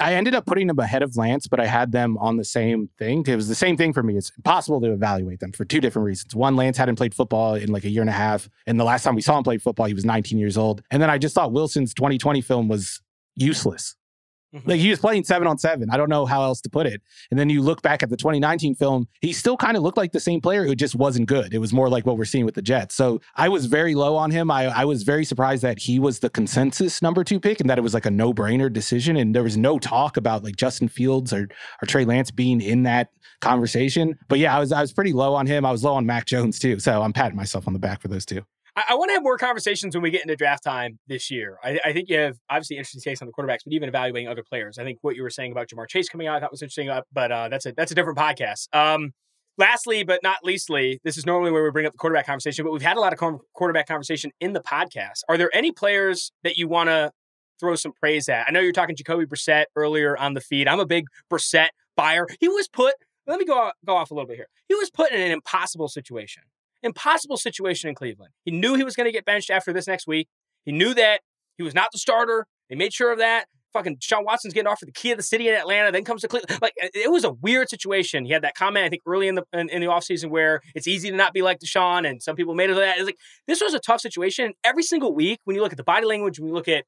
I ended up putting him ahead of Lance, but I had them on the same thing. It was the same thing for me. It's impossible to evaluate them for two different reasons. One, Lance hadn't played football in like a year and a half, and the last time we saw him play football, he was 19 years old. And then I just thought Wilson's 2020 film was useless. Mhm. Like he was playing seven on seven. I don't know how else to put it. And then you look back at the 2019 film, he still kind of looked like the same player who just wasn't good. It was more like what we're seeing with the Jets. So I was very low on him. I, I was very surprised that he was the consensus number two pick and that it was like a no brainer decision. And there was no talk about like Justin Fields or, or Trey Lance being in that conversation. But yeah, I was I was pretty low on him. I was low on Mac Jones too. So I'm patting myself on the back for those two. I, I want to have more conversations when we get into draft time this year. I, I think you have obviously interesting takes on the quarterbacks, but even evaluating other players. I think what you were saying about Ja'Marr Chase coming out, I thought was interesting, uh, but uh, that's a that's a different podcast. Um, lastly, but not leastly, this is normally where we bring up the quarterback conversation, but we've had a lot of com- quarterback conversation in the podcast. Are there any players that you want to throw some praise at? I know you're talking Jacoby Brissett earlier on the feed. I'm a big Brissett buyer. He was put. Let me go go off a little bit here. He was put in an impossible situation impossible situation in Cleveland. He knew he was going to get benched after this next week. He knew that he was not the starter. They made sure of that. fucking Sean Watson's getting offered the key of the city in Atlanta, then comes to Cleveland. Like it was a weird situation. He had that comment, I think, early in the in, in the offseason where it's easy to not be like Deshaun, and some people made it that. It's like this was a tough situation. Every single week, when you look at the body language, when you look at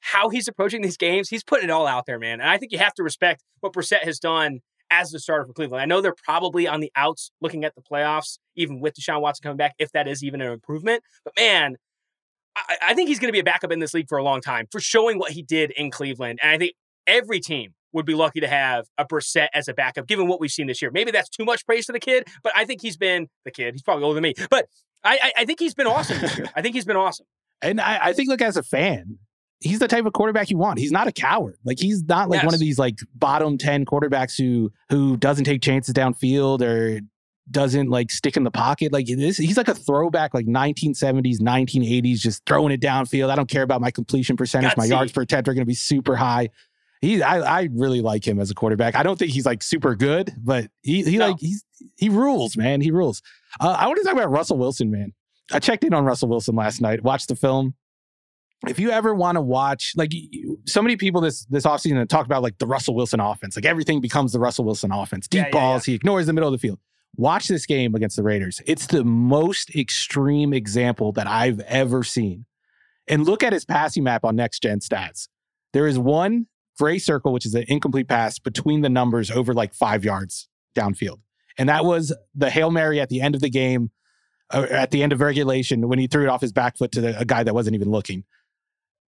how he's approaching these games, he's putting it all out there, man. And I think you have to respect what Brissett has done as the starter for Cleveland. I know they're probably on the outs looking at the playoffs, even with Deshaun Watson coming back, if that is even an improvement. But man, I, I think he's going to be a backup in this league for a long time for showing what he did in Cleveland. And I think every team would be lucky to have a Brissett as a backup, given what we've seen this year. Maybe that's too much praise for the kid, but I think he's been the kid. He's probably older than me, but I, I, I think he's been awesome this year. I think he's been awesome. And I, I think, look, as a fan, he's the type of quarterback you want. He's not a coward. Like he's not like yes. one of these like bottom 10 quarterbacks who who doesn't take chances downfield or doesn't like stick in the pocket. Like this, he's like a throwback, like 1970s, 1980s, just throwing it downfield. I don't care about my completion percentage. Got my yards per attempt are going to be super high. He, I, I really like him as a quarterback. I don't think he's like super good, but he, he no. like he's he rules, man. He rules. Uh, I want to talk about Russell Wilson, man. I checked in on Russell Wilson last night. Watched the film if you ever want to watch like so many people this this offseason have talked about like the Russell Wilson offense, like everything becomes the Russell Wilson offense. Deep yeah, balls, yeah. he ignores the middle of the field. Watch this game against the Raiders. It's the most extreme example that I've ever seen. And look at his passing map on next gen stats. There is one gray circle, which is an incomplete pass between the numbers over like five yards downfield. And that was the Hail Mary at the end of the game, uh, at the end of regulation, when he threw it off his back foot to the, a guy that wasn't even looking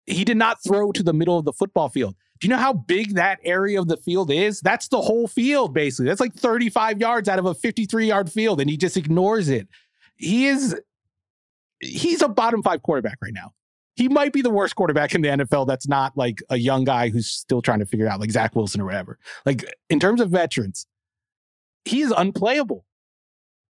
he did not throw to the middle of the football field. Do you know how big that area of the field is? That's the whole field, basically. That's like 35 yards out of a 53 yard field, and he just ignores it. He is, he's a bottom five quarterback right now. He might be the worst quarterback in the NFL that's not like a young guy who's still trying to figure out, like Zach Wilson or whatever. Like, in terms of veterans, he is unplayable.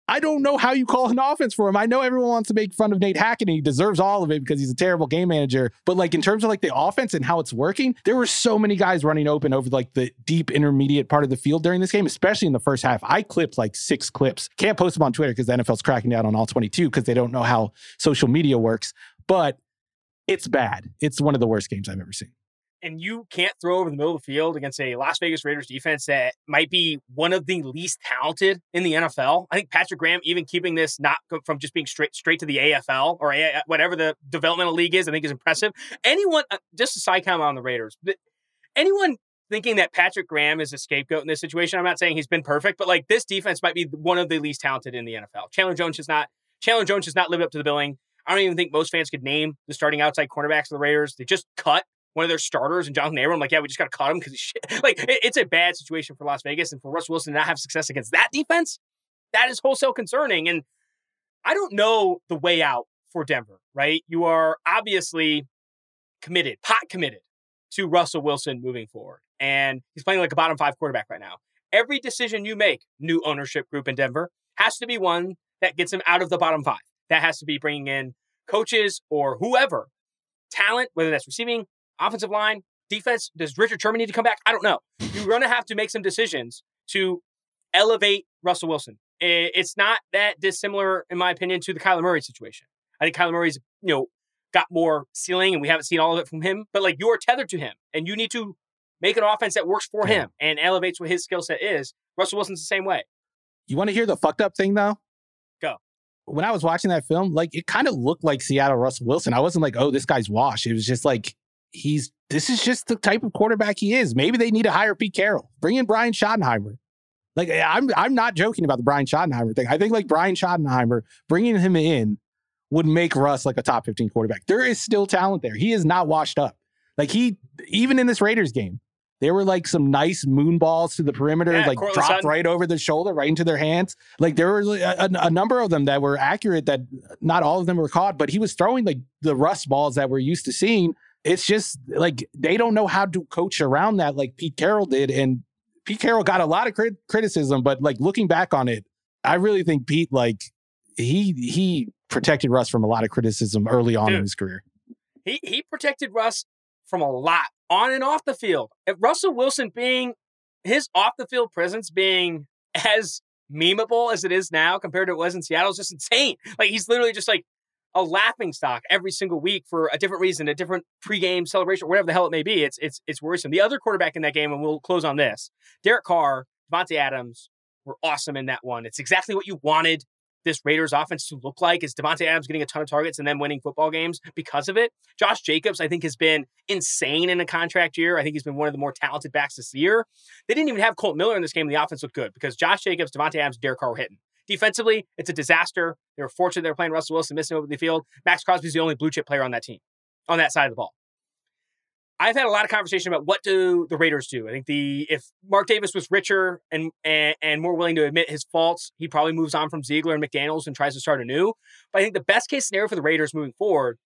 I don't know how you call an offense for him. I know everyone wants to make fun of Nate Hackett and he deserves all of it because he's a terrible game manager. But like in terms of like the offense and how it's working, there were so many guys running open over like the deep intermediate part of the field during this game, especially in the first half. I clipped like six clips. Can't post them on Twitter because the NFL's cracking down on all 22 because they don't know how social media works. But it's bad. It's one of the worst games I've ever seen and you can't throw over the middle of the field against a Las Vegas Raiders defense that might be one of the least talented in the NFL. I think Patrick Graham, even keeping this not from just being straight straight to the AFL or a, whatever the developmental league is, I think is impressive. Anyone, uh, just a side comment on the Raiders, anyone thinking that Patrick Graham is a scapegoat in this situation, I'm not saying he's been perfect, but like this defense might be one of the least talented in the NFL. Chandler Jones has not. Chandler Jones has not lived up to the billing. I don't even think most fans could name the starting outside cornerbacks of the Raiders. They just cut one of their starters and Jonathan Abram. Like, yeah, we just got to cut him because. Like, it, it's a bad situation for Las Vegas. And for Russ Wilson to not have success against that defense, that is wholesale concerning. And I don't know the way out for Denver, right? You are obviously committed, pot committed to Russell Wilson moving forward. And he's playing like a bottom five quarterback right now. Every decision you make, new ownership group in Denver, has to be one that gets him out of the bottom five. That has to be bringing in coaches or whoever, talent, whether that's receiving, offensive line, defense. Does Richard Sherman need to come back? I don't know. You're going to have to make some decisions to elevate Russell Wilson. It's not that dissimilar, in my opinion, to the Kyler Murray situation. I think Kyler Murray's, you know, got more ceiling and we haven't seen all of it from him, but like you're tethered to him and you need to make an offense that works for him and elevates what his skill set is. Russell Wilson's the same way. You want to hear the fucked up thing though? Go. When I was watching that film, like it kind of looked like Seattle Russell Wilson. I wasn't like, oh, this guy's washed. It was just like he's this is just the type of quarterback he is. Maybe they need to hire Pete Carroll. Bring in Brian Schottenheimer. Like I'm I'm not joking about the Brian Schottenheimer thing. I think like Brian Schottenheimer bringing him in would make Russ like a top 15 quarterback. There is still talent there. He is not washed up. Like he even in this Raiders game, there were like some nice moon balls to the perimeter, yeah, like dropped Sutton. right over the shoulder, right into their hands. Like there were uh, a, a, number of them that were accurate. That not all of them were caught, but he was throwing like the Russ balls that we're used to seeing it's just like they don't know how to coach around that like Pete Carroll did. And Pete Carroll got a lot of crit- criticism, but like looking back on it, I really think Pete like he he protected Russ from a lot of criticism early on Dude, in his career. He he protected Russ from a lot on and off the field. If Russell Wilson being his off the field presence being as memeable as it is now compared to it was in Seattle is just insane. Like he's literally just like a laughing stock every single week for a different reason, a different pregame celebration, whatever the hell it may be. It's it's it's worrisome. The other quarterback in that game, and we'll close on this: Derek Carr, Davante Adams were awesome in that one. It's exactly what you wanted this Raiders offense to look like is Davante Adams getting a ton of targets and then winning football games because of it. Josh Jacobs, I think, has been insane in a contract year. I think he's been one of the more talented backs this year. They didn't even have Colt Miller in this game. The offense looked good because Josh Jacobs, Davante Adams, Derek Carr were hitting. Defensively, it's a disaster. They were fortunate they were playing Russell Wilson missing over the field. Maxx Crosby's the only blue chip player on that team, on that side of the ball. I've had a lot of conversation about what do the Raiders do. I think the if Mark Davis was richer and and, and more willing to admit his faults, he probably moves on from Ziegler and McDaniels and tries to start anew. But I think the best case scenario for the Raiders moving forward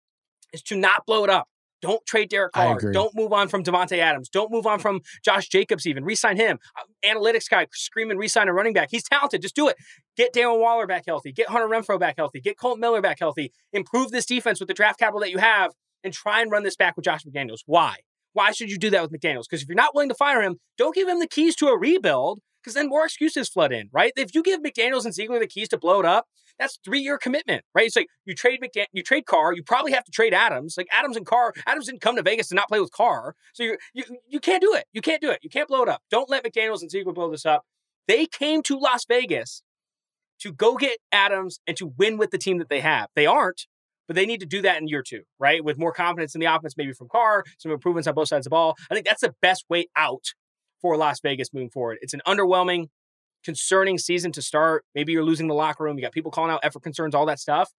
is to not blow it up. Don't trade Derek Carr. Don't move on from Davante Adams. Don't move on from Josh Jacobs. Even resign him. Uh, analytics guy screaming resign a running back. He's talented. Just do it. Get Darren Waller back healthy. Get Hunter Renfrow back healthy. Get Colt Miller back healthy. Improve this defense with the draft capital that you have, and try and run this back with Josh McDaniels. Why? Why should you do that with McDaniels? Because if you're not willing to fire him, don't give him the keys to a rebuild because then more excuses flood in, right? If you give McDaniels and Ziegler the keys to blow it up, that's three year commitment, right? It's like you trade McDan- you trade Carr, you probably have to trade Adams. Like Adams and Carr, Adams didn't come to Vegas to not play with Carr, so you you you can't do it. You can't do it. You can't blow it up. Don't let McDaniels and Ziegler blow this up. They came to Las Vegas to go get Adams and to win with the team that they have. They aren't, but they need to do that in year two, right? With more confidence in the offense, maybe from Carr, some improvements on both sides of the ball. I think that's the best way out for Las Vegas moving forward. It's an underwhelming, concerning season to start. Maybe you're losing the locker room. You got people calling out effort concerns, all that stuff.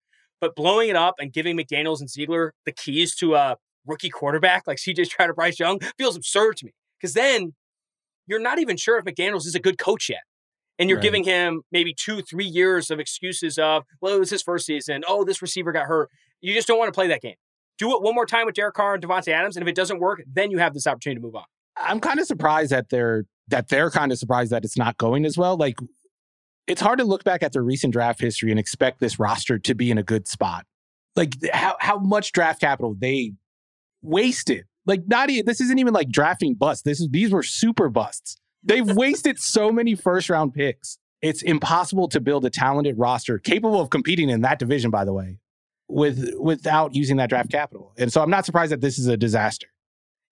But blowing it up and giving McDaniels and Ziegler the keys to a rookie quarterback like CJ Stroud or Bryce Young feels absurd to me. Because then you're not even sure if McDaniels is a good coach yet and you're right. giving him maybe two, three years of excuses of, well, it was his first season. Oh, this receiver got hurt. You just don't want to play that game. Do it one more time with Derek Carr and Davante Adams, and if it doesn't work, then you have this opportunity to move on. I'm kind of surprised that they're that they're kind of surprised that it's not going as well. Like, it's hard to look back at their recent draft history and expect this roster to be in a good spot. Like how how much draft capital they wasted. Like not even this isn't even like drafting busts. This is these were super busts. They've wasted so many first round picks. It's impossible to build a talented roster capable of competing in that division, by the way, with without using that draft capital. And so I'm not surprised that this is a disaster.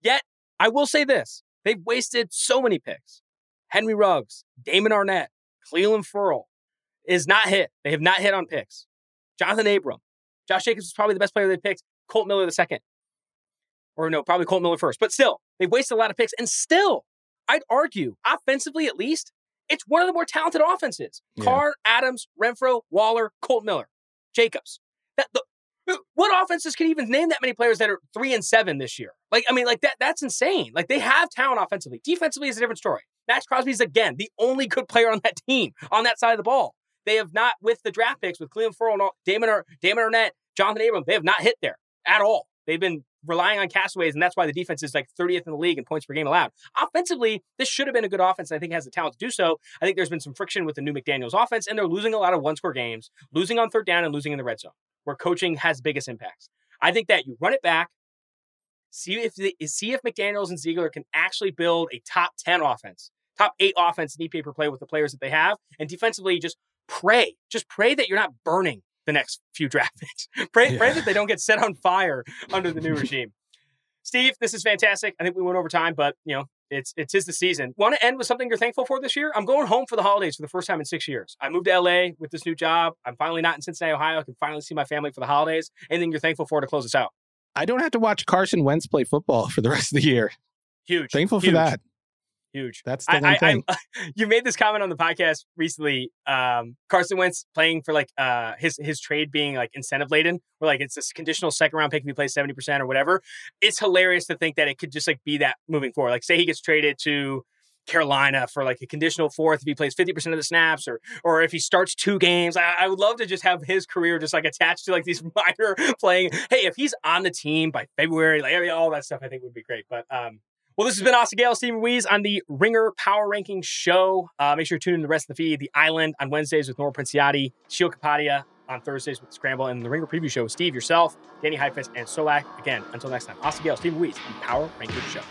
Yet, I will say this. They've wasted so many picks. Henry Ruggs, Damon Arnette, Clelin Ferrell is not hit. They have not hit on picks. Jonathan Abram. Josh Jacobs is probably the best player they picked. Colt Miller the second. Or no, probably Colt Miller first. But still, they've wasted a lot of picks. And still, I'd argue, offensively at least, it's one of the more talented offenses. Yeah. Carr, Adams, Renfrow, Waller, Colt Miller, Jacobs. That the, what offenses can even name that many players that are three and seven this year? Like, I mean, like that that's insane. Like they have talent offensively. Defensively is a different story. Maxx Crosby is again the only good player on that team on that side of the ball. They have not with the draft picks with Clelin Ferrell and all, Damon, Ar- Damon Arnette, Jonathan Abram. They have not hit there at all. They've been relying on castaways, and that's why the defense is like 30th in the league in points per game allowed. Offensively, this should have been a good offense. I think has the talent to do so. I think there's been some friction with the new McDaniels offense, and they're losing a lot of one score games, losing on third down and losing in the red zone, where coaching has biggest impacts. I think that you run it back, see if the, see if McDaniels and Ziegler can actually build a top 10 offense, top eight offense in EPA per play with the players that they have, and defensively just pray, just pray that you're not burning the next few draft picks. pray, yeah. pray that they don't get set on fire under the new regime. Steve, this is fantastic. I think we went over time, but you know, it's it's is the season. Want to end with something you're thankful for this year? I'm going home for the holidays for the first time in six years. I moved to LA with this new job. I'm finally not in Cincinnati, Ohio. I can finally see my family for the holidays. Anything you're thankful for to close us out? I don't have to watch Carson Wentz play football for the rest of the year. Huge. Thankful huge. for that. Huge. That's the I, one thing. I, you made this comment on the podcast recently. Um, Carson Wentz playing for like uh, his his trade being like incentive laden, where like it's a conditional second round pick if he plays seventy percent or whatever. It's hilarious to think that it could just like be that moving forward. Like say he gets traded to Carolina for like a conditional fourth if he plays 50% of the snaps or or if he starts two games. I, I, would love to just have his career just like attached to like these minor playing. Hey, if he's on the team by February, like all that stuff I think would be great. But um well, this has been Austin Gayle, Steven Ruiz on the Ringer Power Ranking Show. Uh, make sure you tune in the rest of the feed. The Island on Wednesdays with Nora Princiotti, Sheil Kapadia on Thursdays with Scramble, and the Ringer Preview Show with Steve, yourself, Danny Heifetz, and Solak. Again, until next time, Austin Gayle, Steven Ruiz, the Power Ranking Show.